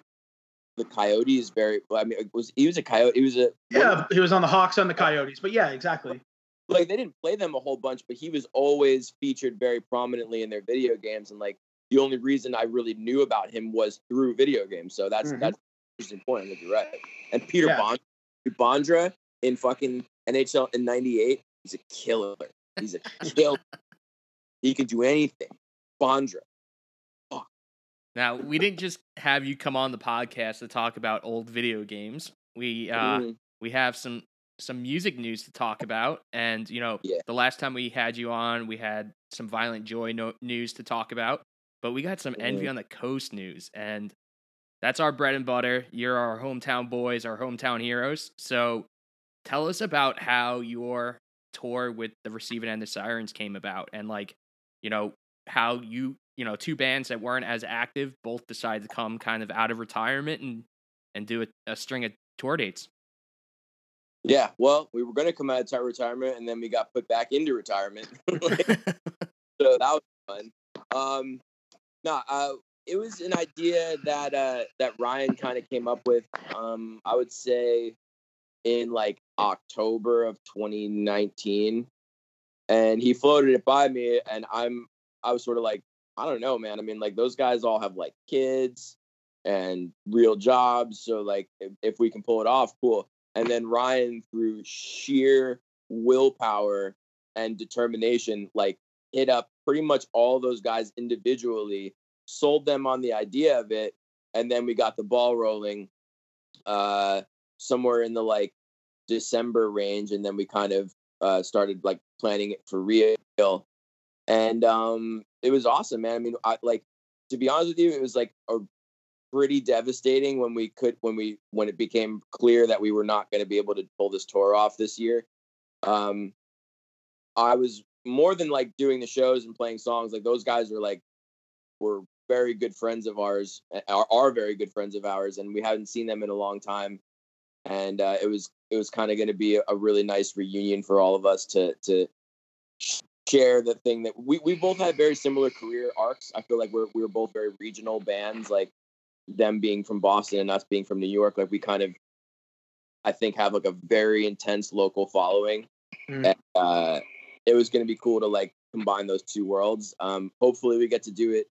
the Coyotes very. Well, I mean, it was he was a Coyote? He was a Yeah, he was on the Hawks on the Coyotes, but yeah, exactly. like they didn't play them a whole bunch, but he was always featured very prominently in their video games. And like the only reason I really knew about him was through video games. So that's Mhm. that's an interesting point. I think you're right. And Peter Yeah. Bond, Bondra in fucking NHL in '98, he's a killer. He's a killer. he can do anything. Bondra. Now, we didn't just have you come on the podcast to talk about old video games. We uh Mhm. we have some some music news to talk about and you know, Yeah. the last time we had you on, we had some Violent Joy no- news to talk about, but we got some Envy Mhm. on the Coast news and that's our bread and butter. You're our hometown boys, our hometown heroes. So, tell us about how your tour with the Receiving End the Sirens came about and like, you know, how you you know two bands that weren't as active both decided to come kind of out of retirement and and do a, a string of tour dates Yeah. Well, we were going to come out of retirement, and then we got put back into retirement. so that was fun. Um, no, uh, it was an idea that uh, that Ryan kind of came up with. Um, I would say in like October of 2019, and he floated it by me, and I'm I was sort of like, I don't know, man. I mean, like those guys all have like kids and real jobs, so like if, if we can pull it off, cool. And then Ryan, through sheer willpower and determination, like hit up pretty much all those guys individually, sold them on the idea of it, and then we got the ball rolling uh somewhere in the like December range, and then we kind of uh started like planning it for real. And um it was awesome, man. I mean, I like to be honest with you, it was like a pretty devastating when we could when we when it became clear that we were not going to be able to pull this tour off this year. Um I was more than like doing the shows and playing songs, like those guys were like were very good friends of ours, are, are very good friends of ours, and we hadn't seen them in a long time. And uh, it was it was kind of going to be a, a really nice reunion for all of us to to share the thing that we, we both had very similar career arcs. I feel like we're we were both very regional bands. Like them being from Boston and us being from New York, like we kind of, I think, have like a very intense local following. Mm. And, uh, it was going to be cool to like combine those two worlds. Um, hopefully, we get to do it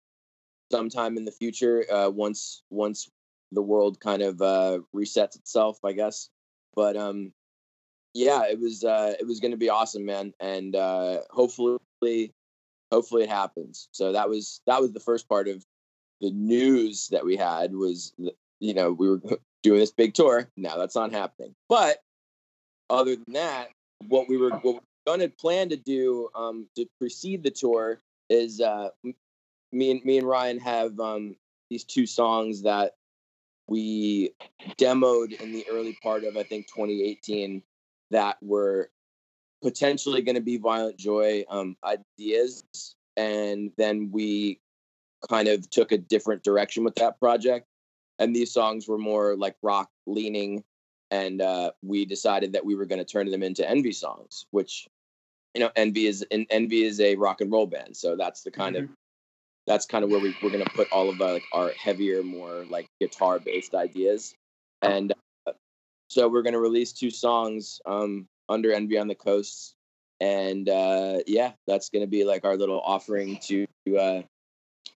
sometime in the future. Uh, once once the world kind of uh, resets itself, I guess. But um, yeah, it was uh, it was going to be awesome, man, and uh, hopefully, hopefully it happens. So that was that was the first part of the news that we had was you know we were doing this big tour. Now that's not happening, but other than that, what we were what we to plan to do um, to precede the tour is uh, me and me and Ryan have um, these two songs that we demoed in the early part of I think 2018 that were potentially going to be Violent Joy um, ideas, and then we kind of took a different direction with that project. And these songs were more like rock leaning, and uh, we decided that we were going to turn them into Envy songs, which you know, Envy is Envy is a rock and roll band, so that's the kind of that's kind of where we, we're going to put all of our, like our heavier, more like guitar based ideas. And uh, so we're going to release two songs um, under Envy on the Coast. And uh, yeah, that's going to be like our little offering to uh,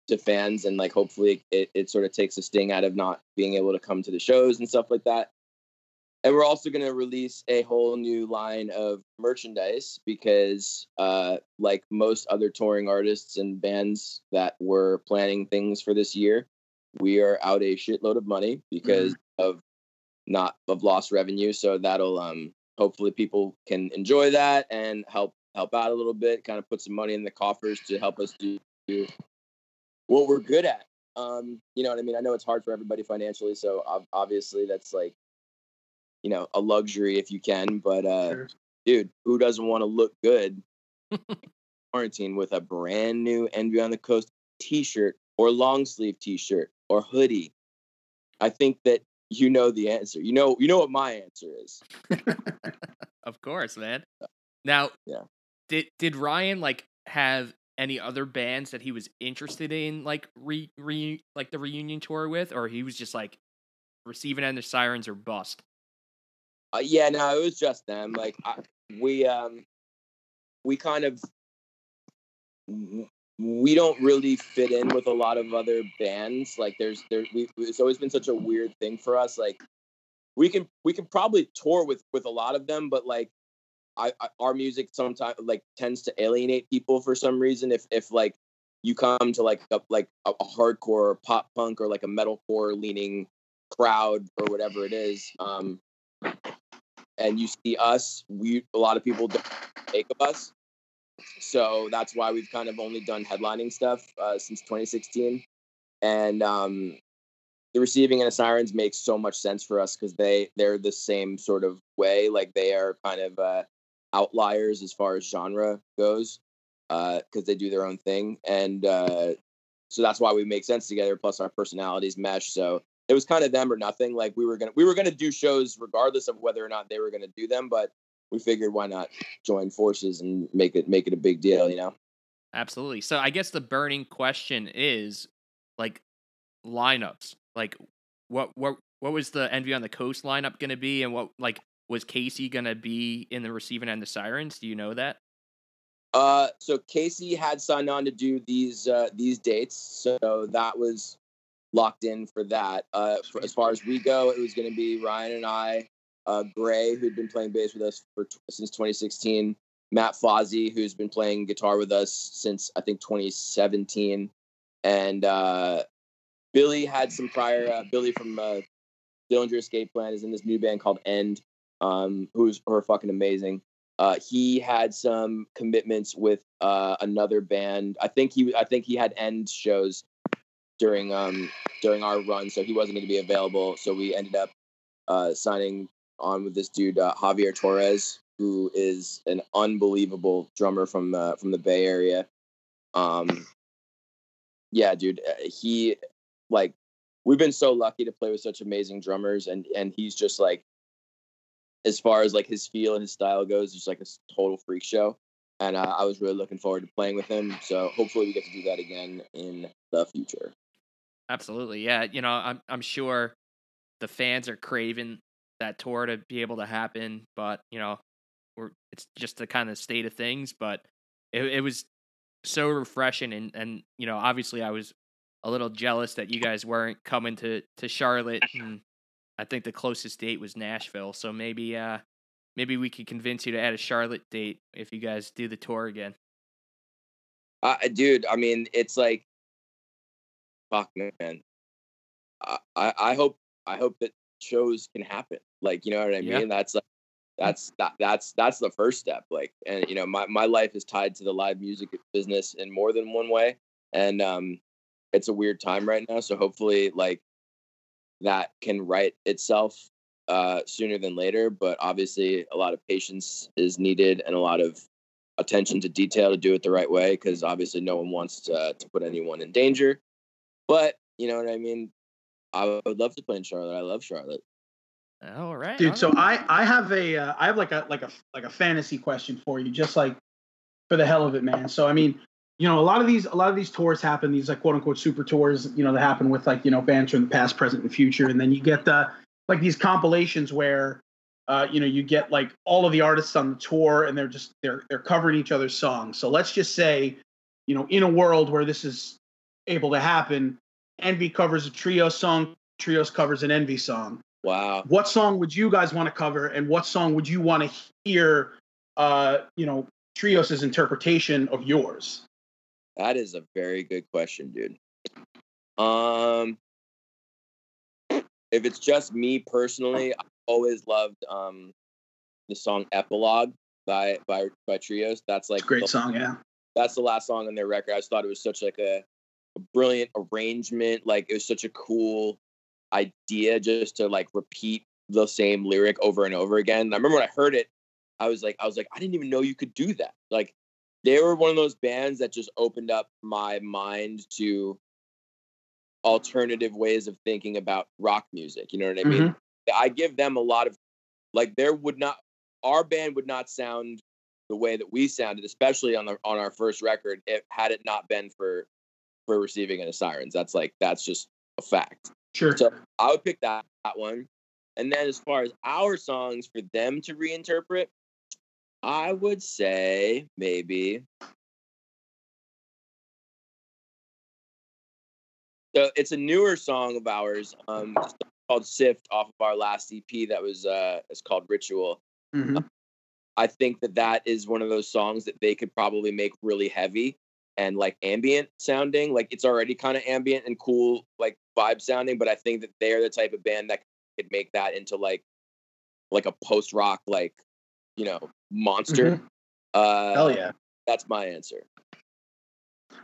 to fans. And like hopefully it, it sort of takes a sting out of not being able to come to the shows and stuff like that. And we're also going to release a whole new line of merchandise because, uh, like most other touring artists and bands that were planning things for this year, we are out a shitload of money because of not of lost revenue. So that'll um, hopefully people can enjoy that and help help out a little bit, kind of put some money in the coffers to help us do, do what we're good at. Um, you know what I mean? I know it's hard for everybody financially, so obviously that's like you know a luxury if you can but uh Sure. dude who doesn't want to look good quarantine with a brand new envy on the coast t-shirt or long sleeve t-shirt or hoodie i think that you know the answer you know you know what my answer is Of course, man. Now, Yeah. did did Ryan like have any other bands that he was interested in like re, re like the reunion tour with, or he was just like receiving end of sirens or bust? Uh, yeah no it was just them like I, we um we kind of we don't really fit in with a lot of other bands like there's there we, it's always been such a weird thing for us like we can we can probably tour with with a lot of them but like I, I our music sometimes like tends to alienate people for some reason if if like you come to like a like a, a hardcore pop punk or like a metalcore leaning crowd or whatever it is um and you see us we a lot of people don't take of us. So that's why we've kind of only done headlining stuff uh, since 2016 and um the receiving and the sirens makes so much sense for us because they they're the same sort of way. Like they are kind of uh outliers as far as genre goes because they do their own thing. And uh so that's why we make sense together plus our personalities mesh. So it was kind of them or nothing like we were gonna we were gonna do shows regardless of whether or not they were gonna do them but we figured why not join forces and make it make it a big deal you know Absolutely. So I guess the burning question is like lineups. Like what what what was the Envy on the Coast lineup going to be and what like was Casey going to be in the receiving end of sirens? Do you know that? Uh, so Casey had signed on to do these uh, these dates, so that was locked in for that. Uh, for, as far as we go, it was going to be Ryan and I, uh, Gray, who'd been playing bass with us for since 2016, Matt Fazzi, who's been playing guitar with us since I think 2017, and uh, Billy had some prior. Uh, Billy from uh, Dillinger Escape Plan is in this new band called End, um, who's who are fucking amazing. Uh, he had some commitments with another band. I think he I think he had end shows during um during our run, so he wasn't going to be available. So we ended up uh, signing on with this dude uh, Javier Torres, who is an unbelievable drummer from uh, from the Bay Area. Um, yeah, dude, uh, he like we've been so lucky to play with such amazing drummers, and and he's just like as far as like his feel and his style goes, just like a total freak show. And uh, I was really looking forward to playing with him. So hopefully we get to do that again in the future. Absolutely, yeah. You know, I'm I'm sure the fans are craving that tour to be able to happen, but you know, we're it's just the kind of state of things. But it, it was so refreshing, and and you know, obviously, I was a little jealous that you guys weren't coming to to Charlotte. And I think the closest date was Nashville, so maybe uh maybe we could convince you to add a Charlotte date if you guys do the tour again. Uh, dude, I mean, it's like, fuck, man. I, I, I hope, I hope that shows can happen. Like, you know what I mean? Yeah. That's like, that's that, that's that's the first step. Like, and you know, my my life is tied to the live music business in more than one way, and um, it's a weird time right now. So hopefully, like, that can right itself uh sooner than later. But obviously, a lot of patience is needed and a lot of attention to detail to do it the right way because obviously no one wants to, to put anyone in danger. But you know what I mean. I would love to play in Charlotte. I love Charlotte. All right, dude. all So right. I I have a uh, I have like a like a like a fantasy question for you, just like for the hell of it, man. So I mean, you know, a lot of these a lot of these tours happen, these like quote unquote super tours, you know, that happen with like you know bands from the past, present, and future, and then you get the like these compilations where. Uh, you know, you get like all of the artists on the tour, and they're just they're they're covering each other's songs. So let's just say, you know, in a world where this is able to happen, Envy covers a trio song, TREOS covers an Envy song Wow. what song would you guys want to cover and what song would you want to hear uh you know TREOS's interpretation of yours That is a very good question, dude. Um, if it's just me personally, I've always loved um the song "Epilogue" by by by TREOS. That's like great the, song yeah That's the last song on their record. I just thought it was such like a brilliant arrangement. Like it was such a cool idea just to like repeat the same lyric over and over again. And I remember when I heard it, I was like, I was like, I didn't even know you could do that. Like they were one of those bands that just opened up my mind to alternative ways of thinking about rock music. You know what I mean? Mhm. I give them a lot of like there would not our band would not sound the way that we sounded, especially on the on our first record, if had it not been for for receiving the sirens. That's like that's just a fact. sure So I would pick that, that one. And then as far as our songs for them to reinterpret, I would say maybe. So it's a newer song of ours, um, called "Sift" off of our last EP. That was uh, it's called "Ritual." Mhm. I think that that is one of those songs that they could probably make really heavy and like ambient sounding. Like it's already kind of ambient and cool, like vibe sounding. But I think that they're the type of band that could make that into like like a post rock, like you know, monster. Mhm. Uh, hell yeah That's my answer.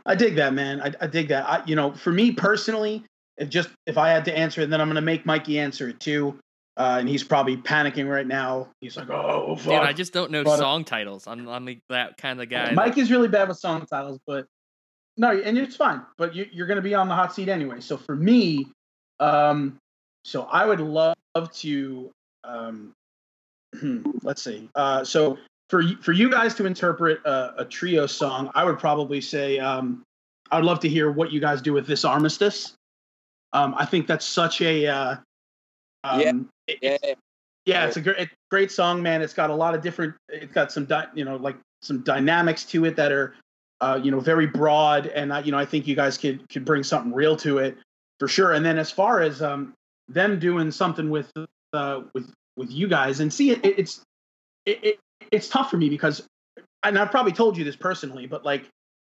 i dig that man i, I dig that I, you know for me personally if just if i had to answer it then i'm going to make mikey answer it too uh, and he's probably panicking right now he's like oh fuck. Dude, I just don't know But, uh, song titles. I'm I'm that kind of guy. Mike is really bad with song titles, but no, and it's fine. But you, you're going to be on the hot seat anyway. So for me, um, so I would love to, um, let's see. Uh, so for for you guys to interpret a, a trio song, I would probably say um, I would love to hear what you guys do with this armistice. Um, I think that's such a uh. Um, it- Yeah, it's- yeah, it's a great, great song, man. It's got a lot of different. It's got some, dy- you know, like some dynamics to it that are, uh, you know, very broad, and I, you know, I think you guys could could bring something real to it for sure. And then as far as um, them doing something with uh, with with you guys, and see, it, it's it, it it's tough for me because, and I've probably told you this personally, but like,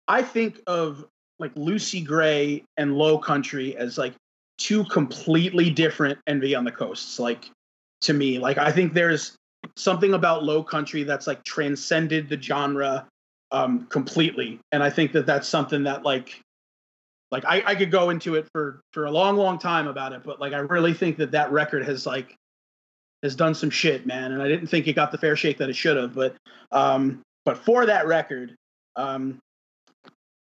I think of like Lucy Gray and Lowcountry as like two completely different Envy on the Coasts. Like to me, like I think there's something about Lowcountry that's like transcended the genre um, completely, and I think that that's something that like like I, I could go into it for for a long long time about it, but like I really think that that record has like has done some shit, man, and I didn't think it got the fair shake that it should have, but um but for that record, um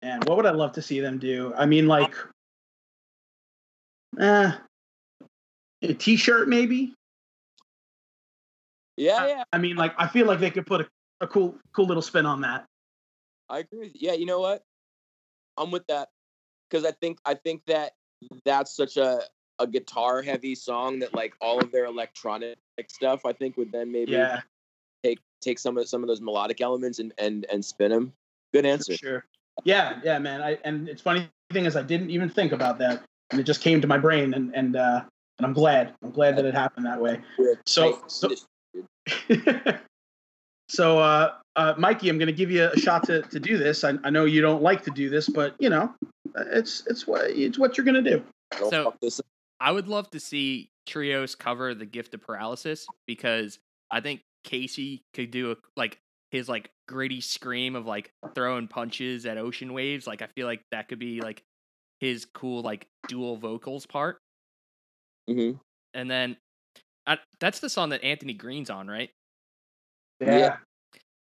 and what would I love to see them do? I mean, like, eh, a T-shirt maybe. yeah, yeah. I mean, like, I feel like they could put a, a cool, cool little spin on that. I agree. With you. Yeah, you know what? I'm with that because I think I think that that's such a a guitar heavy song that like all of their electronic stuff I think would then maybe Yeah, take take some of some of those melodic elements and and and spin them. Good for answer. sure. Yeah, yeah, man. I and it's funny thing is I didn't even think about that, and it just came to my brain, and and uh, and I'm glad. I'm glad that it happened that way. So so so uh, uh, Mikey, I'm going to give you a shot to, to do this. I, I know you don't like to do this, but you know, it's it's what it's what you're going to do. So- fuck this up. I would love to see TREOS cover the Gift of Paralysis because I think Casey could do a like his like gritty scream of like throwing punches at ocean waves. Like I feel like that could be like his cool like dual vocals part. Mhm. And then I, that's the song that Anthony Green's on, right? Yeah.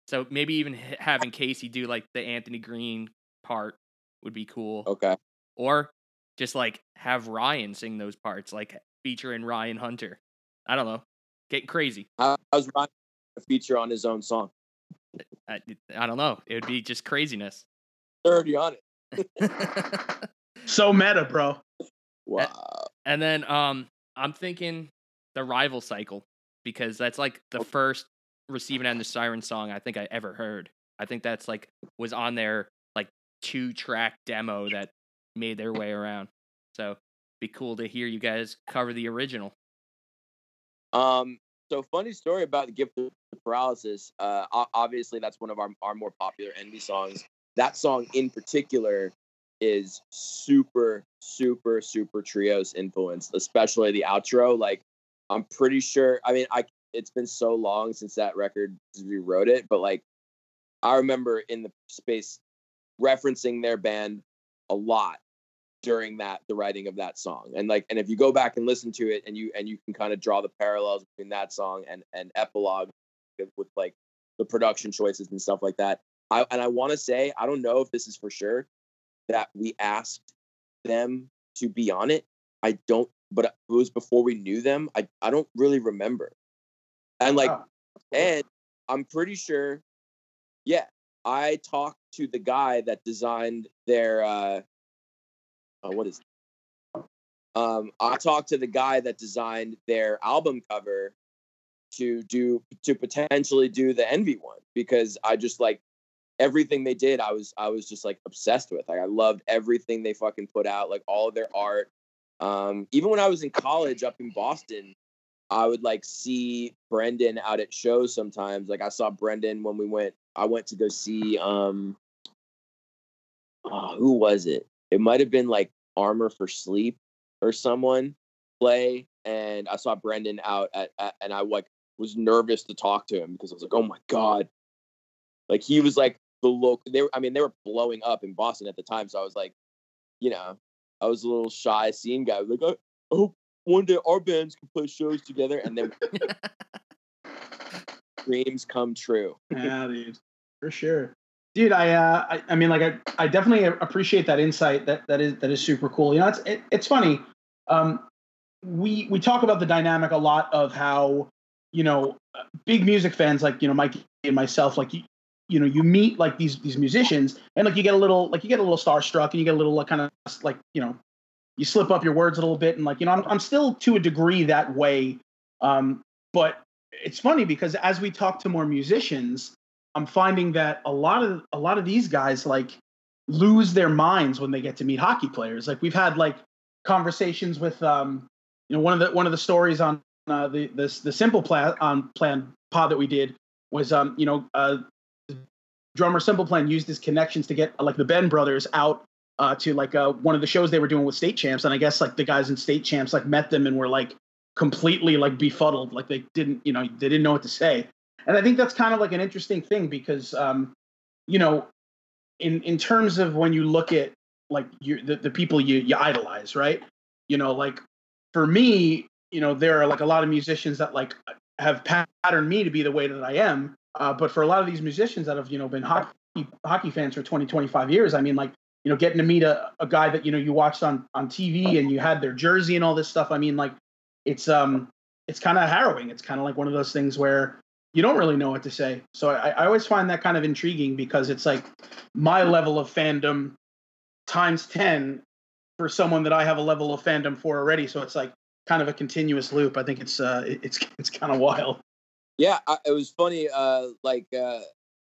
So maybe even having Casey do like the Anthony Green part would be cool. Okay. Or just like have Ryan sing those parts, like featuring Ryan Hunter. I don't know. Getting crazy. How, how's Ryan a feature on his own song? I, I don't know. It would be just craziness. They're already on it. So meta, bro. Wow. and then um I'm thinking the rival cycle because that's like the first receiving end the siren song I think I ever heard. I think that's like was on their like two track demo that made their way around. So be cool to hear you guys cover the original. Um, so funny story about the gift of paralysis. Uh, obviously that's one of our, our more popular envy songs. That song in particular is super, super, super TREOS influenced, especially the outro. Like, I'm pretty sure. I mean, I it's been so long since that record we wrote it, but like, I remember in the space referencing their band a lot during that the writing of that song and like and if you go back and listen to it and you and you can kind of draw the parallels between that song and and epilogue with like the production choices and stuff like that i and i want to say i don't know if this is for sure that we asked them to be on it i don't but it was before we knew them i i don't really remember and like Wow. and I'm pretty sure, yeah, I talked to the guy that designed their uh, uh what is it? um I talked to the guy that designed their album cover to do to potentially do the envy one because I just like everything they did I was I was just like obsessed with. Like I loved everything they fucking put out, like all of their art. Um even when I was in college up in Boston, I would like see Brendan out at shows sometimes. Like I saw Brendan when we went. I went to go see um, oh, who was it? It might have been like Armor for Sleep or someone play, and I saw Brendan out at, at and I like was nervous to talk to him because I was like, oh my god, like he was like the local. They were, I mean, they were blowing up in Boston at the time, so I was like, you know, I was a little shy scene guy. Like, I, I hope one day our bands can play shows together, and then dreams come true. yeah, dude, for sure, dude. I, uh, I, I mean, like, I, I definitely appreciate that insight. That that is that is super cool. You know, it's it, it's funny. Um, we we talk about the dynamic a lot of how you know uh, big music fans like you know Mike and myself like you you know you meet like these these musicians and like you get a little like you get a little starstruck and you get a little like, kind of like you know you slip up your words a little bit and like you know I'm I'm still to a degree that way um but it's funny because as we talk to more musicians I'm finding that a lot of a lot of these guys like lose their minds when they get to meet hockey players. Like we've had like conversations with um you know one of the one of the stories on uh, the the the simple plan on plan pod that we did was um you know uh drummer simple plan used his connections to get like the Benn brothers out uh to like uh one of the shows they were doing with state champs and I guess like the guys in state champs like met them and were like completely like befuddled like they didn't you know they didn't know what to say. And I think that's kind of like an interesting thing because um you know in in terms of when you look at like you the, the people you you idolize right? You know like for me you know there are like a lot of musicians that like have patterned me to be the way that i am uh, but for a lot of these musicians that have you know been hockey hockey fans for 20 25 years i mean like you know getting to meet a, a guy that you know you watched on on tv and you had their jersey and all this stuff i mean like it's um it's kind of harrowing it's kind of like one of those things where you don't really know what to say so I, I always find that kind of intriguing because it's like my level of fandom times 10 for someone that I have a level of fandom for already. So it's like kind of a continuous loop. I think it's uh, it's it's kind of wild. Yeah, I, it was funny. Uh, like, uh,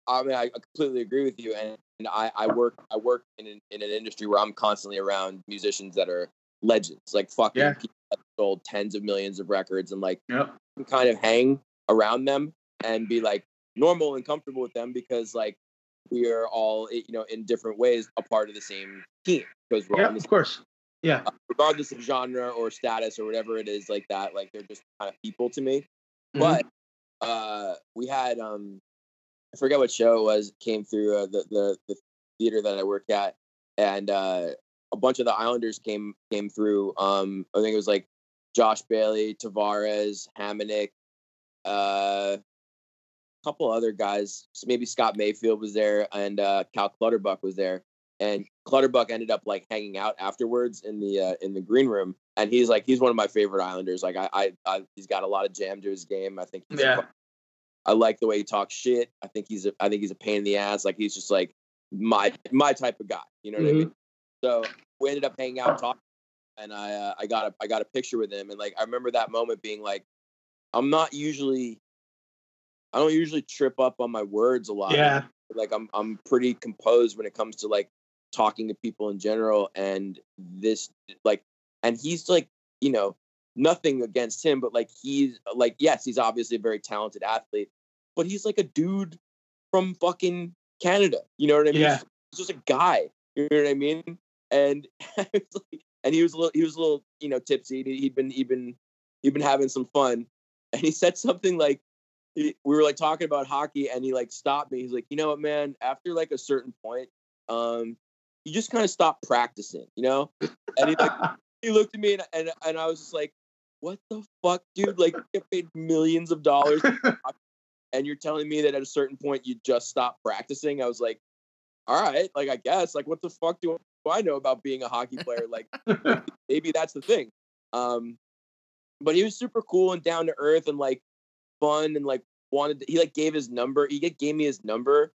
I mean, I completely agree with you. And, and I, I work, I work in an, in an industry where I'm constantly around musicians that are legends, like fucking Yeah. people that sold tens of millions of records, and like Yep. kind of hang around them and be like normal and comfortable with them because like we are all eh, you know in different ways a part of the same team because we're Yeah, of course. Yeah. regardless of genre or status or whatever it is like that like they're just kind of people to me Mhm. but uh we had um i forget what show it was came through uh, the, the the theater that i worked at and uh a bunch of the islanders came came through um i think it was like josh bailey tavares hamonic uh a couple other guys s- maybe scott mayfield was there and uh cal clutterbuck was there and clutterbuck ended up like hanging out afterwards in the uh, in the green room and he's like he's one of my favorite islanders like i i, I he's got a lot of jam to his game i think he's Yeah. I like the way he talks shit. I think he's a, I think he's a pain in the ass. Like he's just like my my type of guy. You know what I mean? So we ended up hanging out talking, and I uh, I got a I got a picture with him, and like I remember that moment being like, I'm not usually, I don't usually trip up on my words a lot. Yeah. Like I'm I'm pretty composed when it comes to like talking to people in general, and this like, and he's like you know nothing against him, but like he's like yes, he's obviously a very talented athlete, but he's like a dude from fucking Canada. You know what I mean? Yeah. He's just a guy. You know what I mean? And like- and he was a little he was a little you know tipsy. He- He'd been he'd been he'd been having some fun, and he said something like. We were like talking about hockey, and he like stopped me. He's like, "You know what, man? After like a certain point, um, you just kind of stop practicing, you know." And he like he looked at me and, and and I was just like, "What the fuck, dude? Like, you get paid millions of dollars, and you're telling me that at a certain point you just stop practicing?" I was like, "All right, like I guess, like what the fuck do I know about being a hockey player? Like, maybe that's the thing." Um, but he was super cool and down to earth and like fun and like wanted. To, he like gave his number. He gave me his number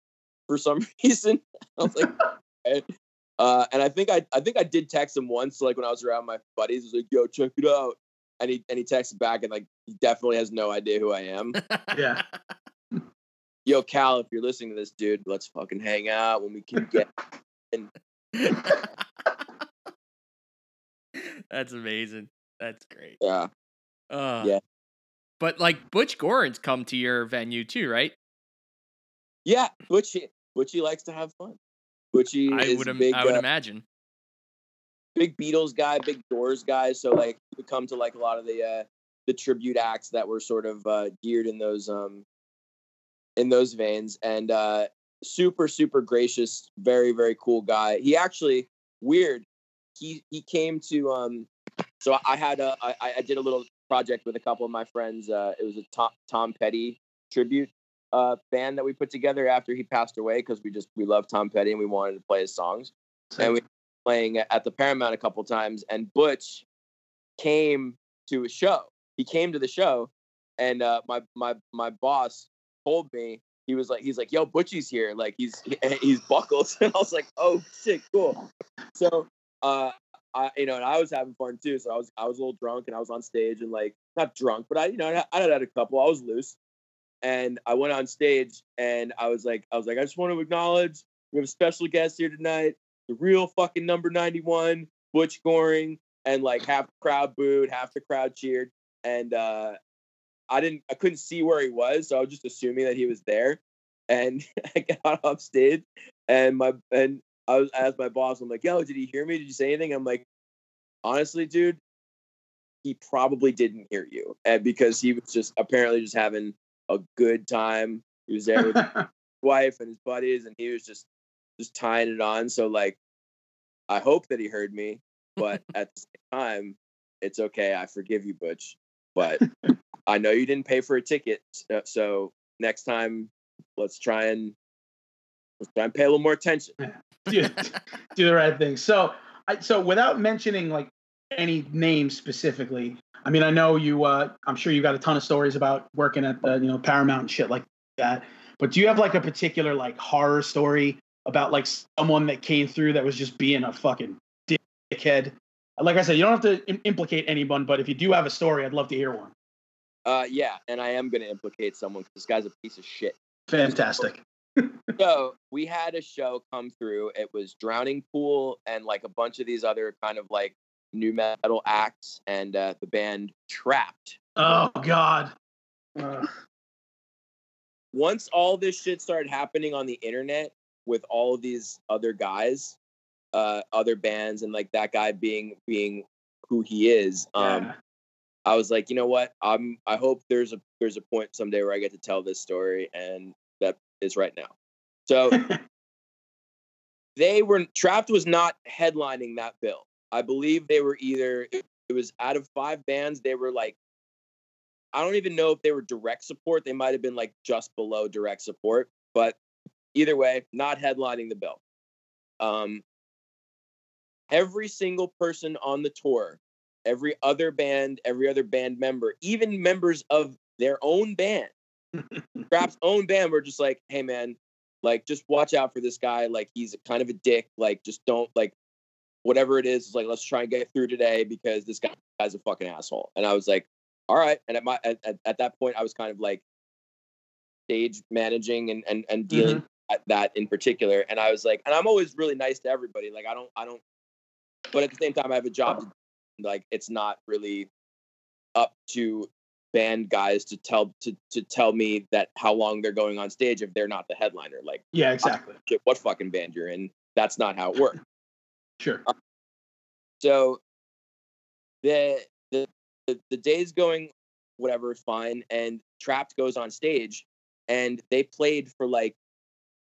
for some reason. I was like. Uh, and I think I I think I did text him once, like when I was around my buddies. I was like, "Yo, check it out," and he and he texted back and like he definitely has no idea who I am. Yeah. Yo, Cal, if you're listening to this, dude, let's fucking hang out when we can get. That's amazing. That's great. Yeah, Uh, Yeah. But like Butch Goring's come to your venue too, right? yeah. Butchie, Butchie likes to have fun. I would im- big, I would uh, imagine. big Beatles guy, big Doors guy. So like he would come to like a lot of the uh, the tribute acts that were sort of uh, geared in those um in those veins, and uh, super super gracious, very very cool guy. He actually weird. He he came to um. So I had a I, I did a little project with a couple of my friends. Uh, it was a Tom Tom Petty tribute uh band that we put together after he passed away because we just we love Tom Petty and we wanted to play his songs and we were playing at the Paramount a couple times, and Butch came to a show. He came to the show, and uh, my my my boss told me he was like he's like yo Butchie's here, like he's he's buckles, and I was like oh sick cool. So uh, I you know and I was having fun too. So I was I was a little drunk and I was on stage and like not drunk, but I you know I I had a couple. I was loose, and I went on stage and I was like I was like I just want to acknowledge we have a special guest here tonight the real fucking number 91, Butch Goring, and like half the crowd booed, half the crowd cheered. And uh I didn't I couldn't see where he was, so I was just assuming that he was there. And I got off stage and my and I was I asked my boss, I'm like, yo, did he hear me? Did you say anything? I'm like, honestly, dude, he probably didn't hear you. And because he was just apparently just having a good time. He was there with his wife and his buddies, and he was just just tying it on. So like, I hope that he heard me, but at the same time, it's okay. I forgive you, Butch. But I know you didn't pay for a ticket, so- next time, let's try and let's try and pay a little more attention. do, do the right thing. So, I, so without mentioning like any names specifically, I mean, I know you. Uh, I'm sure you got a ton of stories about working at the you know Paramount and shit like that. But do you have like a particular like horror story about like someone that came through that was just being a fucking dickhead. Like I said, you don't have to Im- implicate anyone, but if you do have a story, I'd love to hear one. Uh, yeah, and I am gonna implicate someone 'cause this guy's a piece of shit. Fantastic. So we had a show come through. It was Drowning Pool and like a bunch of these other kind of like new metal acts, and uh, the band Trapt. Oh God. Ugh. once all this shit started happening on the internet with all of these other guys, uh, other bands, and like that guy being being who he is, um, Yeah. I was like, you know what? I'm. I hope there's a there's a point someday where I get to tell this story, and that is right now. So they were Trapt was not headlining that bill. I believe they were either it, was out of five bands, they were like I don't even know if they were direct support. They might have been like just below direct support, but either way, not headlining the bill. Um, every single person on the tour, every other band, every other band member, even members of their own band, Trapt's own band, were just like, "Hey, man, like, just watch out for this guy. Like, he's kind of a dick. Like, just don't like." Whatever it is, it's like let's try and get through today because this guy, guy's a fucking asshole. And I was like, all right. And at my at, at, at that point, I was kind of like stage managing and and, and dealing mm-hmm. at that in particular. And I was like, and I'm always really nice to everybody. Like I don't I don't, but at the same time, I have a job. To, like it's not really up to band guys to tell to to tell me that how long they're going on stage if they're not the headliner. Like yeah, exactly. what fucking band you're in? That's not how it works. Sure. Um, so the the the, the day's going whatever fine and Trapt goes on stage and they played for like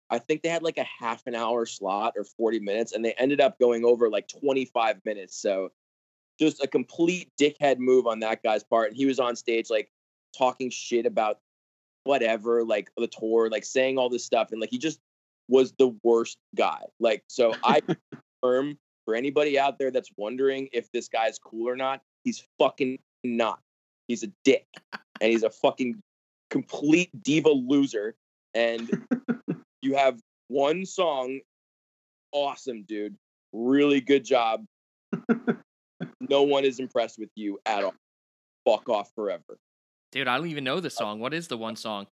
I think they had like a half an hour slot or 40 minutes and they ended up going over like 25 minutes. So just a complete dickhead move on that guy's part and he was on stage like talking shit about whatever like the tour like saying all this stuff and like he just was the worst guy. Like so I confirm for anybody out there that's wondering if this guy's cool or not, he's fucking not. He's a dick. And he's a fucking complete diva loser. And you have one song. Awesome, dude. Really good job. no one is impressed with you at all. Fuck off forever. Dude, I don't even know the song. What is the one song?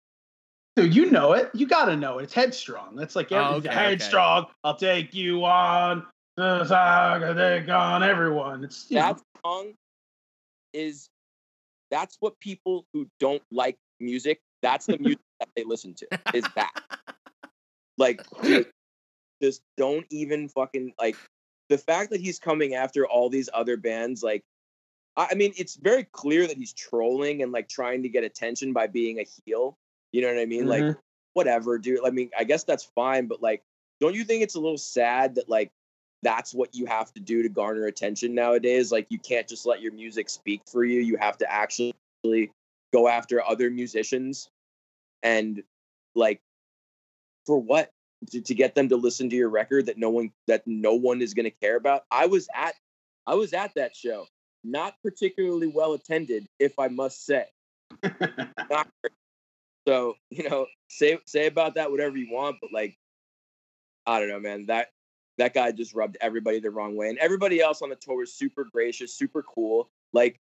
Dude, you know it. You gotta know it. It's headstrong. That's like Oh, every, okay, okay. headstrong. I'll take you on. The saga, Take on everyone. It's That song is that's what people who don't like music, that's the music that they listen to. Is that. Like, dude, just don't even fucking like the fact that he's coming after all these other bands. Like, I, I mean, it's very clear that he's trolling and like trying to get attention by being a heel. You know what I mean? Like, Mhm. whatever, dude. I mean, I guess that's fine, but like, don't you think it's a little sad that like that's what you have to do to garner attention nowadays? Like, you can't just let your music speak for you. You have to actually go after other musicians and like for what? To, to get them to listen to your record that no one that no one is going to care about? I was at i was at that show. Not particularly well attended if i must say. Not so you know say say about that whatever you want but like i don't know man. That that guy just rubbed everybody the wrong way and everybody else on the tour was super gracious super cool like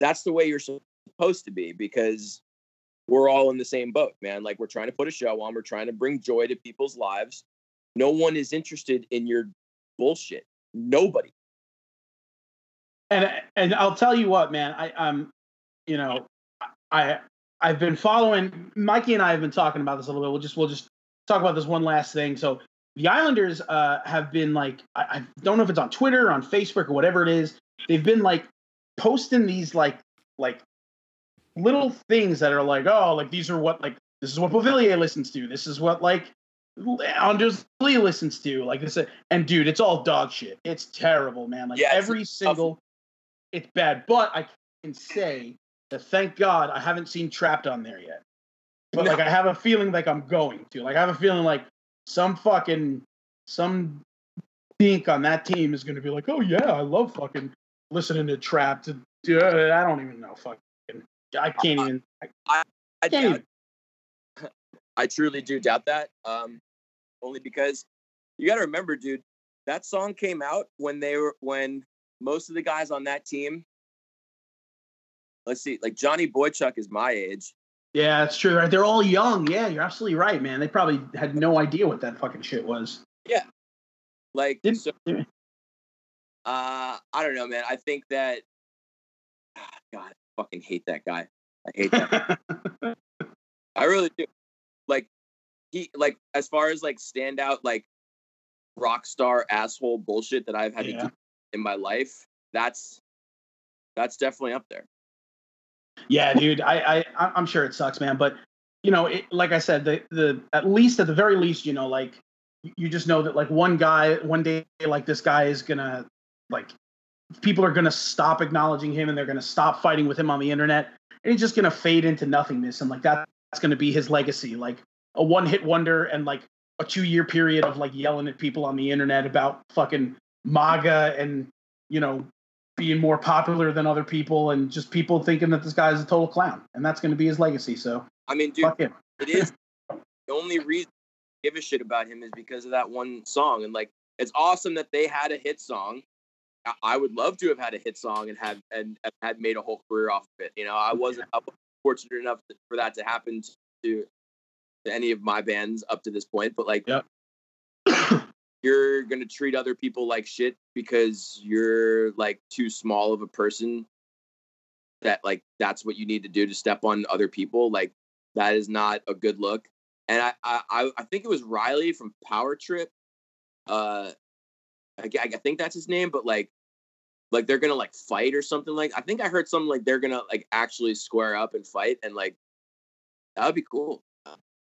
that's the way you're supposed to be because we're all in the same boat man like we're trying to put a show on we're trying to bring joy to people's lives no one is interested in your bullshit nobody and and I'll tell you what, man. I um, you know, I I've been following Mikey and I have been talking about this a little bit. We'll just we'll just talk about this one last thing. So the Islanders uh, have been like I, I don't know if it's on Twitter, on Facebook, or whatever it is. They've been like posting these like like little things that are like oh like these are what like this is what Pavilier listens to. This is what like Anders Lee listens to. Like this, and dude, it's all dog shit. It's terrible, man. Like Yeah, it's every single, it's bad. But I can say that thank God I haven't seen Trapt on there yet. But like I have a feeling like I'm going to. Like I have a feeling like some fucking some dink on that team is going to be like, oh yeah, I love fucking listening to Trapt. To Dude, I don't even know. Fucking, I can't even. I, I can't doubt, even. I truly do doubt that. Um, only because you got to remember, dude, that song came out when they were when most of the guys on that team. Let's see, like Johnny Boychuk is my age. Yeah, that's true. Right? They're all young. Yeah, you're absolutely right, man. They probably had no idea what that fucking shit was. Yeah, like, Didn't- so, uh, I don't know, man. I think that, God, I fucking hate that guy. I hate that. I really do. Like he like as far as like standout like rock star asshole bullshit that I've had to do in my life, that's that's definitely up there. Yeah, dude. I, I I'm sure it sucks, man. But you know, it, like I said, the the at least at the very least, you know, like you just know that like one guy, one day, like this guy is gonna like people are gonna stop acknowledging him and they're gonna stop fighting with him on the internet, and he's just gonna fade into nothingness, and like that, that's gonna be his legacy, like a one hit wonder and like a two year period of like yelling at people on the internet about fucking MAGA and you know being more popular than other people and just people thinking that this guy is a total clown and that's going to be his legacy so I mean, dude, fuck him it is the only reason I give a shit about him is because of that one song. And like it's awesome that they had a hit song. I- would love to have had a hit song and have and have had made a whole career off of it. You know, I wasn't I wasn't fortunate enough for that to happen to to any of my bands up to this point. But like, Yep. you're gonna treat other people like shit because you're like too small of a person. That like that's what you need to do to step on other people. Like that is not a good look. And I I I- I think it was Riley from Power Trip. Uh, I think that's his name, but like like they're gonna like fight or something like I think I heard something like they're gonna like actually square up and fight and like that would be cool.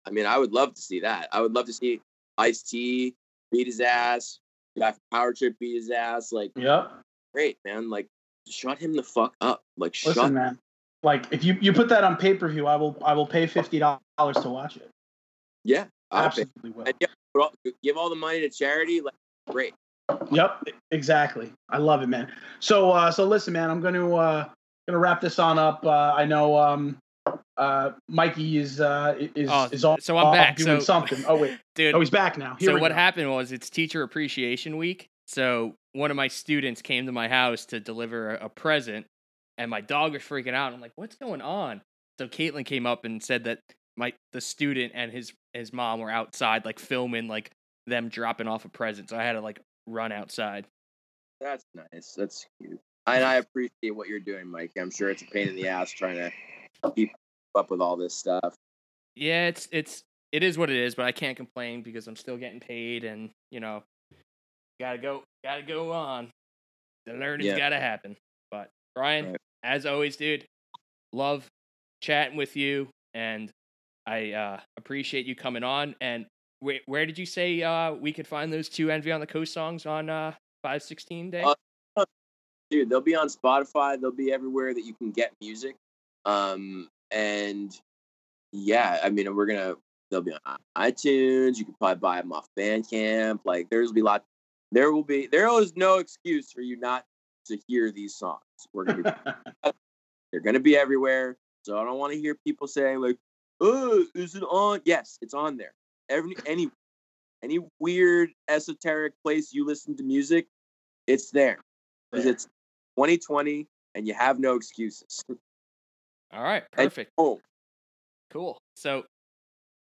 I mean, I would love to see that. I would love to see Ice T beat his ass, guy Power Trip beat his ass. Like, yep great man. Like, shut him the fuck up. Like, shut. listen man like if you you put that on pay-per-view i will i will pay $50 to watch it Yeah, I'll pay. absolutely will And yeah, give all the money to charity. Like, great. Yep, exactly. I love it, man. So, uh, so listen, man. I'm gonna uh, gonna wrap this on up. Uh, I know um, uh, Mikey is uh, is Oh, is all, so I'm off back, doing so- something. Oh wait, Dude, oh he's back now. Here so what go. happened was it's teacher appreciation week. So one of my students came to my house to deliver a, a present, and my dog was freaking out. I'm like, "What's going on?" So Caitlin came up and said that my the student and his his mom were outside like filming like them dropping off a present. So I had to like run outside. That's nice. That's cute. And I appreciate what you're doing, Mike. I'm sure it's a pain in the ass trying to keep up with all this stuff. Yeah, it's it's it is what it is, but I can't complain because I'm still getting paid, and you know, gotta go, gotta go on. The learning's Yeah. gotta happen. But Brian, Right. as always, dude, love chatting with you, and I uh, appreciate you coming on. And where where did you say uh, we could find those two Envy on the Coast songs on uh, five sixteen day? Uh, dude they'll be on spotify they'll be everywhere that you can get music um and yeah i mean we're gonna they'll be on itunes you can probably buy them off bandcamp like there's be a lot there will be there is no excuse for you not to hear these songs we're gonna be they're gonna be everywhere so i don't want to hear people saying like oh is it on yes it's on there every any any weird esoteric place you listen to music it's there because There. it's 2020 and you have no excuses. All right, And- perfect. Oh, Cool. So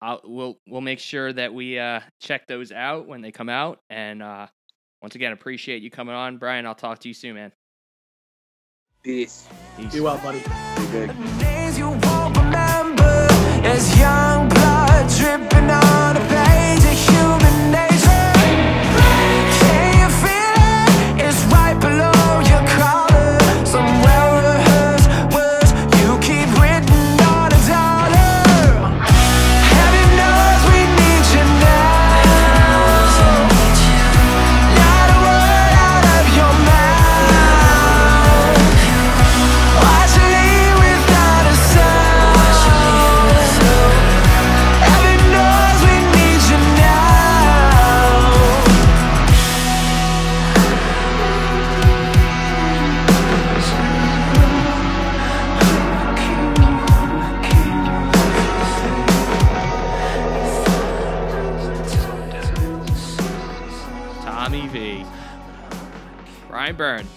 I'll, we'll we'll make sure that we uh, check those out when they come out. And uh, once again, appreciate you coming on, Brian. I'll talk to you soon, man. peace. Peace. Be well, buddy. Be good.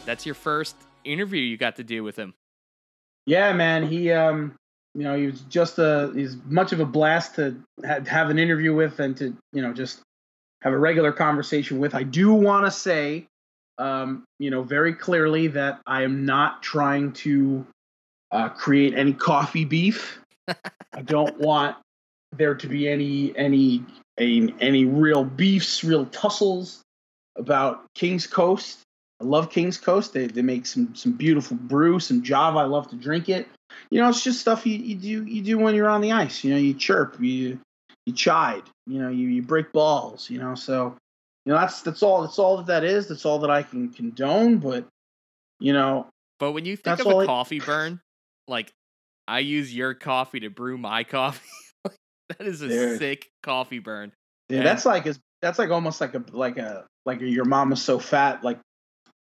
That's your first interview you got to do with him. Yeah, man. He, um, you know, he was just a he's much of a blast to ha- have an interview with and to you know just have a regular conversation with. I do want to say, um, you know, very clearly that I am not trying to uh, create any coffee beef. I don't want there to be any any any, any real beefs, real tussles about King's Coast. I love King's Coast. They they make some some beautiful brew, some Java. I love to drink it. You know, it's just stuff you, you do you do when you're on the ice. You know, you chirp, you you chide, you know, you, you break balls, you know. So, you know, that's that's all that's all that that is. That's all that I can condone. But, you know, But when you think of a I- coffee burn, like I use your coffee to brew my coffee. that is a Dude. sick coffee burn. yeah, that's like as that's like almost like a like a like a, your mama's so fat like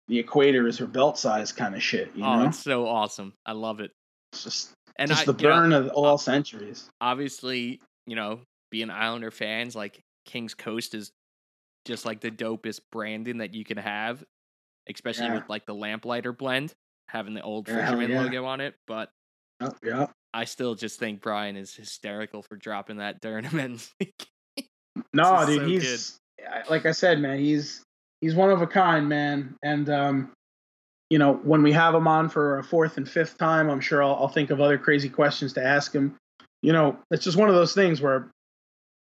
the equator is her belt size kind of shit. You oh, know, it's so awesome. I love it. it's just And just I, the you know, burn of uh, all centuries. obviously, you know, being Islander fans, like King's Coast is just like the dopest branding that you can have, especially Yeah. with like the lamplighter blend, having the old Yeah, fisherman yeah. logo on it. But Oh, yeah. I still just think Brian is hysterical for dropping that tournament. No, dude, so he's I- like I said, man. He's he's one of a kind, man. And um, you know, when we have him on for a fourth and fifth time, I'm sure I'll, I'll think of other crazy questions to ask him. You know, it's just one of those things where,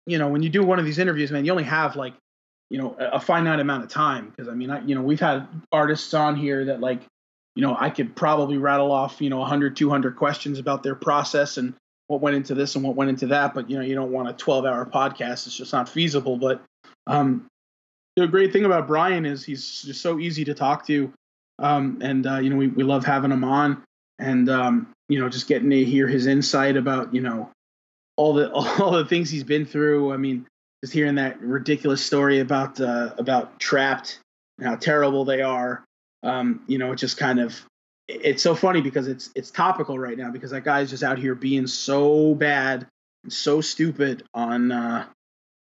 you know, when you do one of these interviews, man, you only have like, you know, a, a finite amount of time. Because I mean, I, you know, we've had artists on here that like, you know, I could probably rattle off, you know, 100, 200 questions about their process and what went into this and what went into that. But you know, you don't want a 12 hour podcast. It's just not feasible. But um, the great thing about Brian is he's just so easy to talk to. Um, and uh, you know, we, we love having him on and um, you know, just getting to hear his insight about, you know, all the all the things he's been through. I mean, just hearing that ridiculous story about uh, about Trapt and how terrible they are. Um, you know, it just kind of it's so funny because it's it's topical right now because that guy's just out here being so bad and so stupid on uh,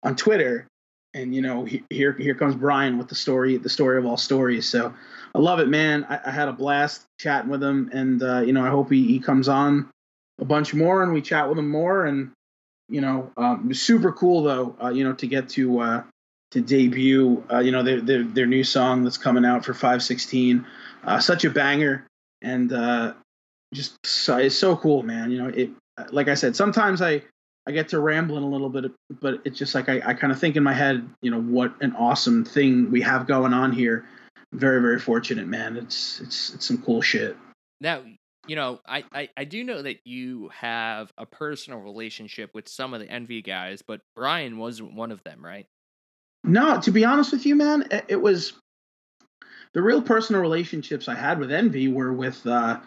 on Twitter. And you know, he, here here comes Brian with the story, the story of all stories. So I love it, man. I, I had a blast chatting with him, and uh, you know, I hope he, he comes on a bunch more and we chat with him more. And you know, um, super cool though. Uh, you know, to get to uh, to debut, uh, you know, their, their their new song that's coming out for five sixteen. Uh, such a banger, and uh, just so, it's so cool, man. You know, it like I said, sometimes I I get to rambling a little bit, but it's just like I, I kind of think in my head, you know, what an awesome thing we have going on here. Very, very fortunate, man. It's it's it's some cool shit. now, you know, I, I, I do know that you have a personal relationship with some of the Envy guys, but Brian wasn't one of them, right? No, to be honest with you, man, it, it was the real personal relationships I had with Envy were with uh,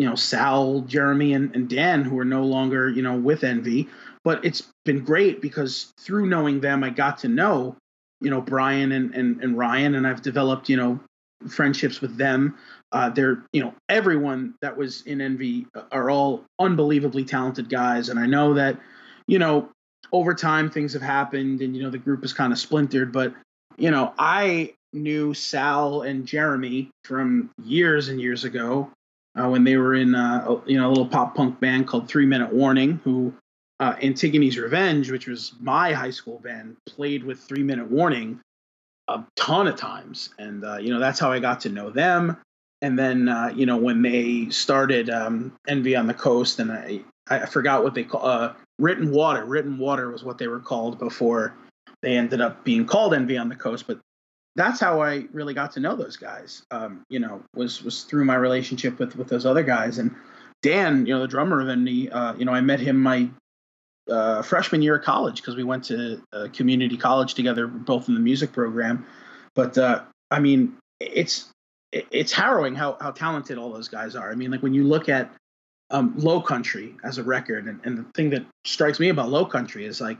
you know Sal, Jeremy, and, and Dan, who are no longer you know with Envy. But it's been great because through knowing them, I got to know you know Brian and and, and Ryan, and I've developed you know friendships with them. Uh, they're you know everyone that was in Envy are all unbelievably talented guys, and I know that you know over time things have happened, and you know the group is kind of splintered. But you know I knew Sal and Jeremy from years and years ago uh, when they were in uh, you know a little pop punk band called Three Minute Warning, who uh, Antigone's Revenge, which was my high school band, played with Three Minute Warning a ton of times, and uh, you know that's how I got to know them. And then uh, you know when they started um, Envy on the Coast, and I I forgot what they call uh, Written Water. Written Water was what they were called before they ended up being called Envy on the Coast, but that's how I really got to know those guys. Um, you know, was was through my relationship with with those other guys. And Dan, you know, the drummer of Envy, uh, you know, I met him my uh, freshman year of college because we went to community college together, both in the music program. But uh, I mean, it's it's harrowing how how talented all those guys are. I mean, like when you look at um, Lowcountry as a record, and, and the thing that strikes me about Lowcountry is like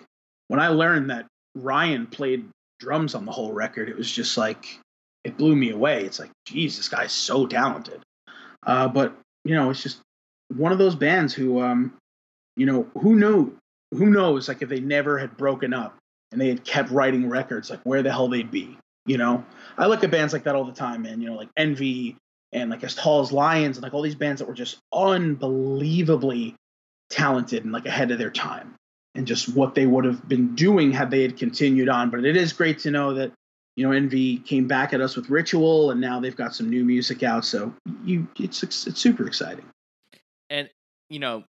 when I learned that Ryan played drums on the whole record, it was just like it blew me away. It's like, geez, this guy's so talented. Uh, but you know, it's just one of those bands who, um, you know, who knew, who knows, like if they never had broken up and they had kept writing records, like where the hell they'd be. You know, I look at bands like that all the time, man. You know, like Envy and like As Tall as Lions and like all these bands that were just unbelievably talented and like ahead of their time and just what they would have been doing had they had continued on. But it is great to know that you know Envy came back at us with Ritual, and now they've got some new music out. So you, it's it's super exciting. And you know,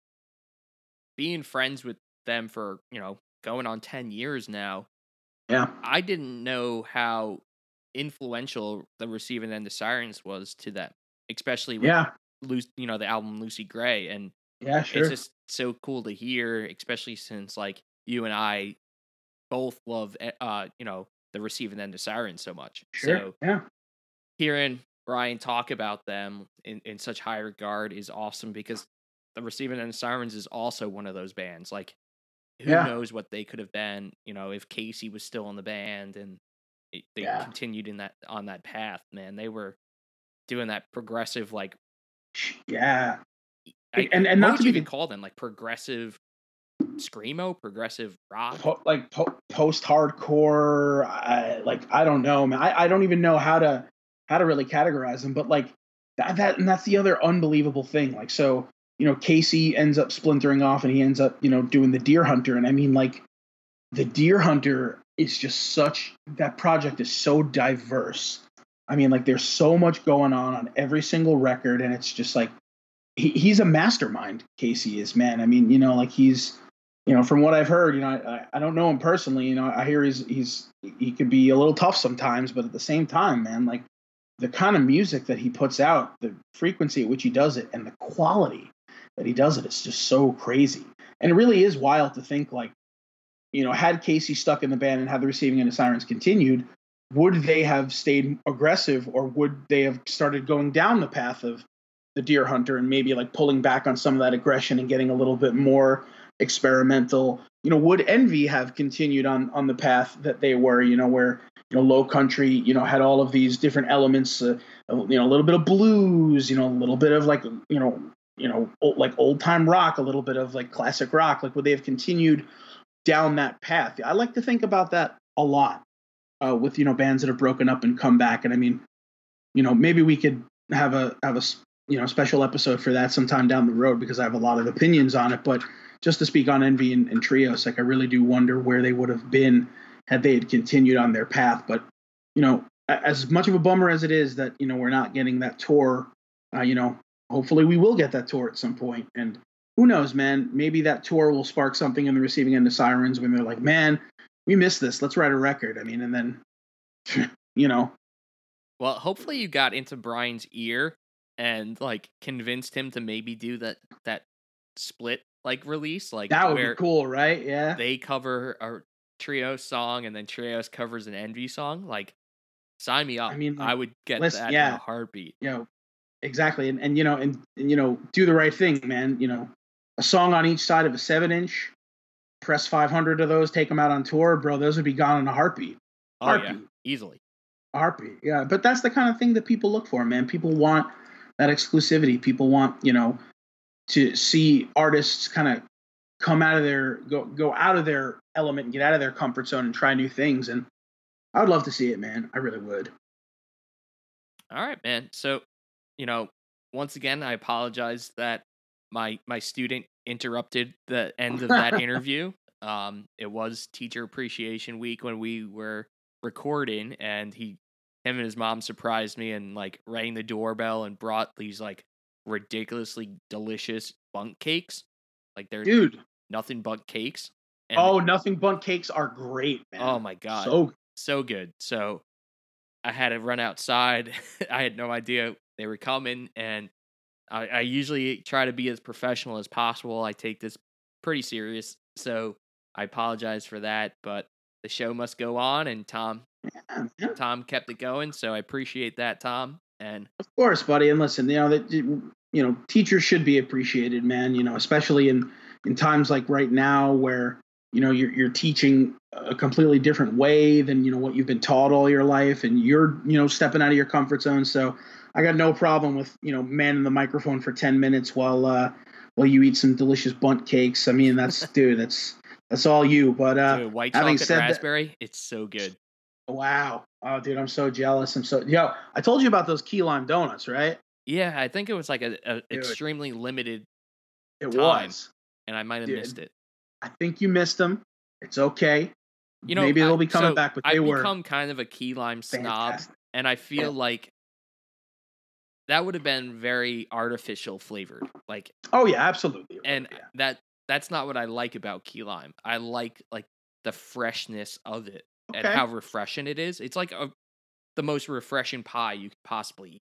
being friends with them for you know going on ten years now. Yeah, I didn't know how influential the receiving end of sirens was to them, especially with yeah, Lu- you know the album Lucy Gray and yeah, sure. it's just so cool to hear, especially since like you and I both love eh, uh you know the receiving end of sirens so much. sure. So yeah, hearing Brian talk about them in, in such high regard is awesome because the receiving end of sirens is also one of those bands. Like who Yeah. knows what they could have been, you know, if Casey was still in the band and it, they Yeah. continued in that on that path, man. They were doing that progressive like yeah. I, And- and what not to you be even call them? Like progressive screamo, progressive rock. po- like po- post hardcore like i don't know man I, I don't even know how to how to really categorize them but like that, that and that's the other unbelievable thing like so you know casey ends up splintering off and he ends up you know doing the Dear Hunter and i mean like the Dear Hunter is just such that project is so diverse i mean like there's so much going on on every single record and it's just like he, he's a mastermind casey is man i mean you know like he's you know, from what I've heard, you know, I, I don't know him personally. You know, I hear he's he's he could be a little tough sometimes, but at the same time, man, like the kind of music that he puts out, the frequency at which he does it, and the quality that he does it, it's just so crazy. And it really is wild to think, like, you know, had Casey stuck in the band and had the receiving end of sirens continued, would they have stayed aggressive, or would they have started going down the path of the Dear Hunter and maybe like pulling back on some of that aggression and getting a little bit more experimental. You know would envy have continued on on the path that they were you know where you know Lowcountry you know had all of these different elements uh, you know a little bit of blues you know a little bit of like you know you know old, like old time rock a little bit of like classic rock? Like would they have continued down that path? I like to think about that a lot uh, with you know bands that have broken up and come back. And i mean you know maybe we could have a have a you know special episode for that sometime down the road because i have a lot of opinions on it but just to speak on Envy and, and TREOS, like I really do wonder where they would have been had they had continued on their path. But you know, as much of a bummer as it is that you know we're not getting that tour, uh, you know, hopefully we will get that tour at some point. And who knows, man? Maybe that tour will spark something in the receiving end of Sirens when they're like, man, we missed this. Let's write a record. I mean, and then, you know, Well, hopefully you got into Brian's ear and like convinced him to maybe do that that split like release, like that would be cool, right? Yeah. they cover a TREOS song and then TREOS covers an Envy song. Like, sign me up. I mean, like, would get that in yeah. a heartbeat. you know exactly and, and you know and, and you know do the right thing man you know a song on each side of a seven inch press 500 of those take them out on tour bro those would be gone in a heartbeat Oh yeah, easily. a heartbeat yeah but that's the kind of thing that people look for man people want that exclusivity people want you know to see artists kind of come out of their go go out of their element and get out of their comfort zone and try new things and i would love to see it man i really would All right, man. So, you know, once again, I apologize that my my student interrupted the end of that interview. Um, it was Teacher Appreciation Week when we were recording, and he, him and his mom surprised me and like rang the doorbell and brought these like ridiculously delicious bundt cakes. Like they're dude Nothing Bundt Cakes. And oh Nothing Bundt Cakes are great man oh my god, so so good. So I had to run outside. I had no idea they were coming, and I, I usually try to be as professional as possible. I take this pretty serious, so I apologize for that. But the show must go on, and Tom Tom kept it going, so I appreciate that, Tom. And of course, buddy. And listen, you know that you know teachers should be appreciated, man. You know, especially in in times like right now where you know you're you're teaching a completely different way than you know what you've been taught all your life, and you're you know stepping out of your comfort zone. So I got no problem with you know manning the microphone for ten minutes while uh while you eat some delicious bundt cakes. I mean, that's dude, that's that's all you. But uh, dude, white having chocolate said that- it's so good. Wow. Oh, dude, I'm so jealous. I'm so yo. I told you about those key lime donuts, right? Yeah, I think it was like a, a extremely limited, It Time. was. and I might have Dude. missed it. I think you missed them. It's okay. You know, maybe they'll be coming so back, but I've they were become kind of a key lime snob, fantastic. and I feel like that would have been very artificial flavored. Like, Oh yeah, absolutely. and yeah. that that's not what I like about key lime. I like like the freshness of it and how refreshing it is. It's like a the most refreshing pie you could possibly eat.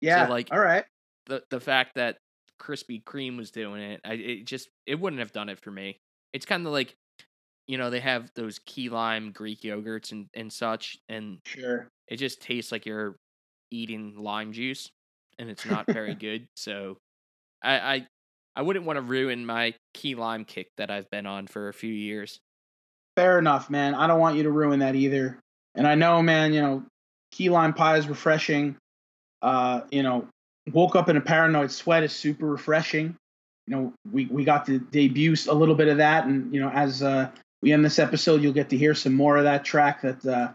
yeah, like- all right. the the fact that Krispy Kreme was doing it, I it just it wouldn't have done it for me. It's kind of like, you know, they have those key lime Greek yogurts and and such, and Sure. it just tastes like you're eating lime juice, and it's not very good. So, I I I wouldn't want to ruin my key lime kick that I've been on for a few years. Fair enough, man. I don't want you to ruin that either. And I know, man, you know, key lime pie is refreshing. Uh, you know, woke up in a paranoid sweat is super refreshing. You know, we, we got to debut a little bit of that. And, you know, as uh, we end this episode, you'll get to hear some more of that track that uh,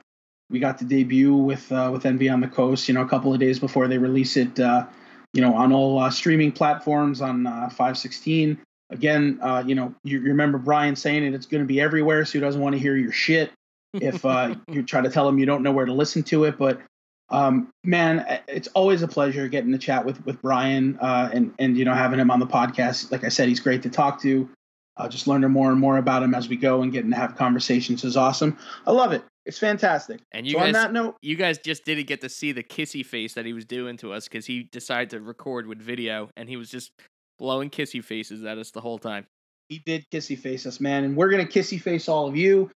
we got to debut with uh, with Envy on the Coast, you know, a couple of days before they release it, uh, you know, on all uh, streaming platforms on uh, 516 again, uh, you know, you, you remember Brian saying it, it's going to be everywhere, so he doesn't want to hear your shit if uh, you try to tell him you don't know where to listen to it. But um, man, it's always a pleasure getting to chat with with Brian uh, and and you know having him on the podcast. Like I said, he's great to talk to. Uh, just learning more and more about him as we go and getting to have conversations is awesome. I love it. It's fantastic. And you so on that note, you guys just didn't get to see the kissy face that he was doing to us because he decided to record with video, and he was just blowing kissy faces at us the whole time. he did kissy face us, man, and we're gonna kissy face all of you.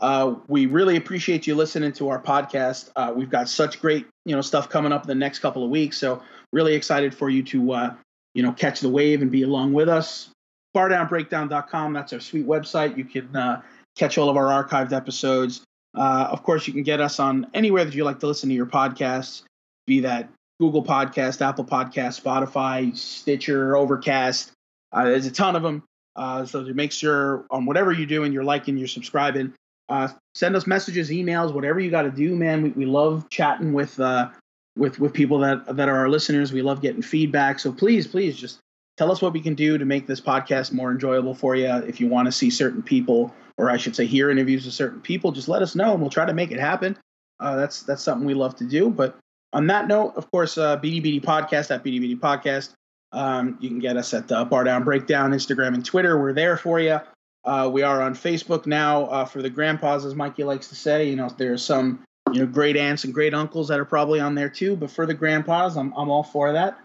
Uh, we really appreciate you listening to our podcast. Uh, we've got such great, you know, stuff coming up in the next couple of weeks. So really excited for you to, uh, you know, catch the wave and be along with us. Bardownbreakdown.com. That's our sweet website. You can uh, catch all of our archived episodes. Uh, of course, you can get us on anywhere that you like to listen to your podcasts, be that Google Podcast, Apple Podcast, Spotify, Stitcher, Overcast. Uh, there's a ton of them. Uh, so to make sure on whatever you're doing, you're liking, you're subscribing. Uh, send us messages, emails, whatever you got to do, man. We, we love chatting with uh, with with people that that are our listeners. We love getting feedback. So please, please, just tell us what we can do to make this podcast more enjoyable for you. If you want to see certain people, or I should say, hear interviews with certain people, just let us know, and we'll try to make it happen. Uh, that's that's something we love to do. But on that note, of course, uh, BDBD Podcast at BDBD Podcast. Um, you can get us at the Bar Down Breakdown, Instagram and Twitter. We're there for you. Uh, we are on Facebook now uh, for the grandpas, as Mikey likes to say. You know, there's some you know great aunts and great uncles that are probably on there too. But for the grandpas, I'm I'm all for that.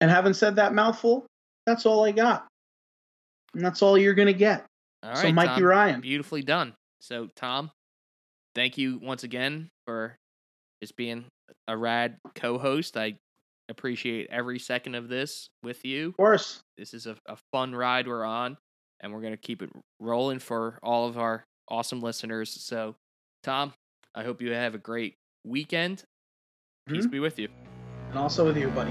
And having said that mouthful, that's all I got, and that's all you're gonna get. All so, right, Mikey Tom, Ryan, beautifully done. So, Tom, thank you once again for just being a rad co-host. I appreciate every second of this with you. of course, This is a, a fun ride we're on, and we're gonna keep it rolling for all of our awesome listeners. So, Tom, I hope you have a great weekend. Peace Mhm. be with you. and also with you, buddy.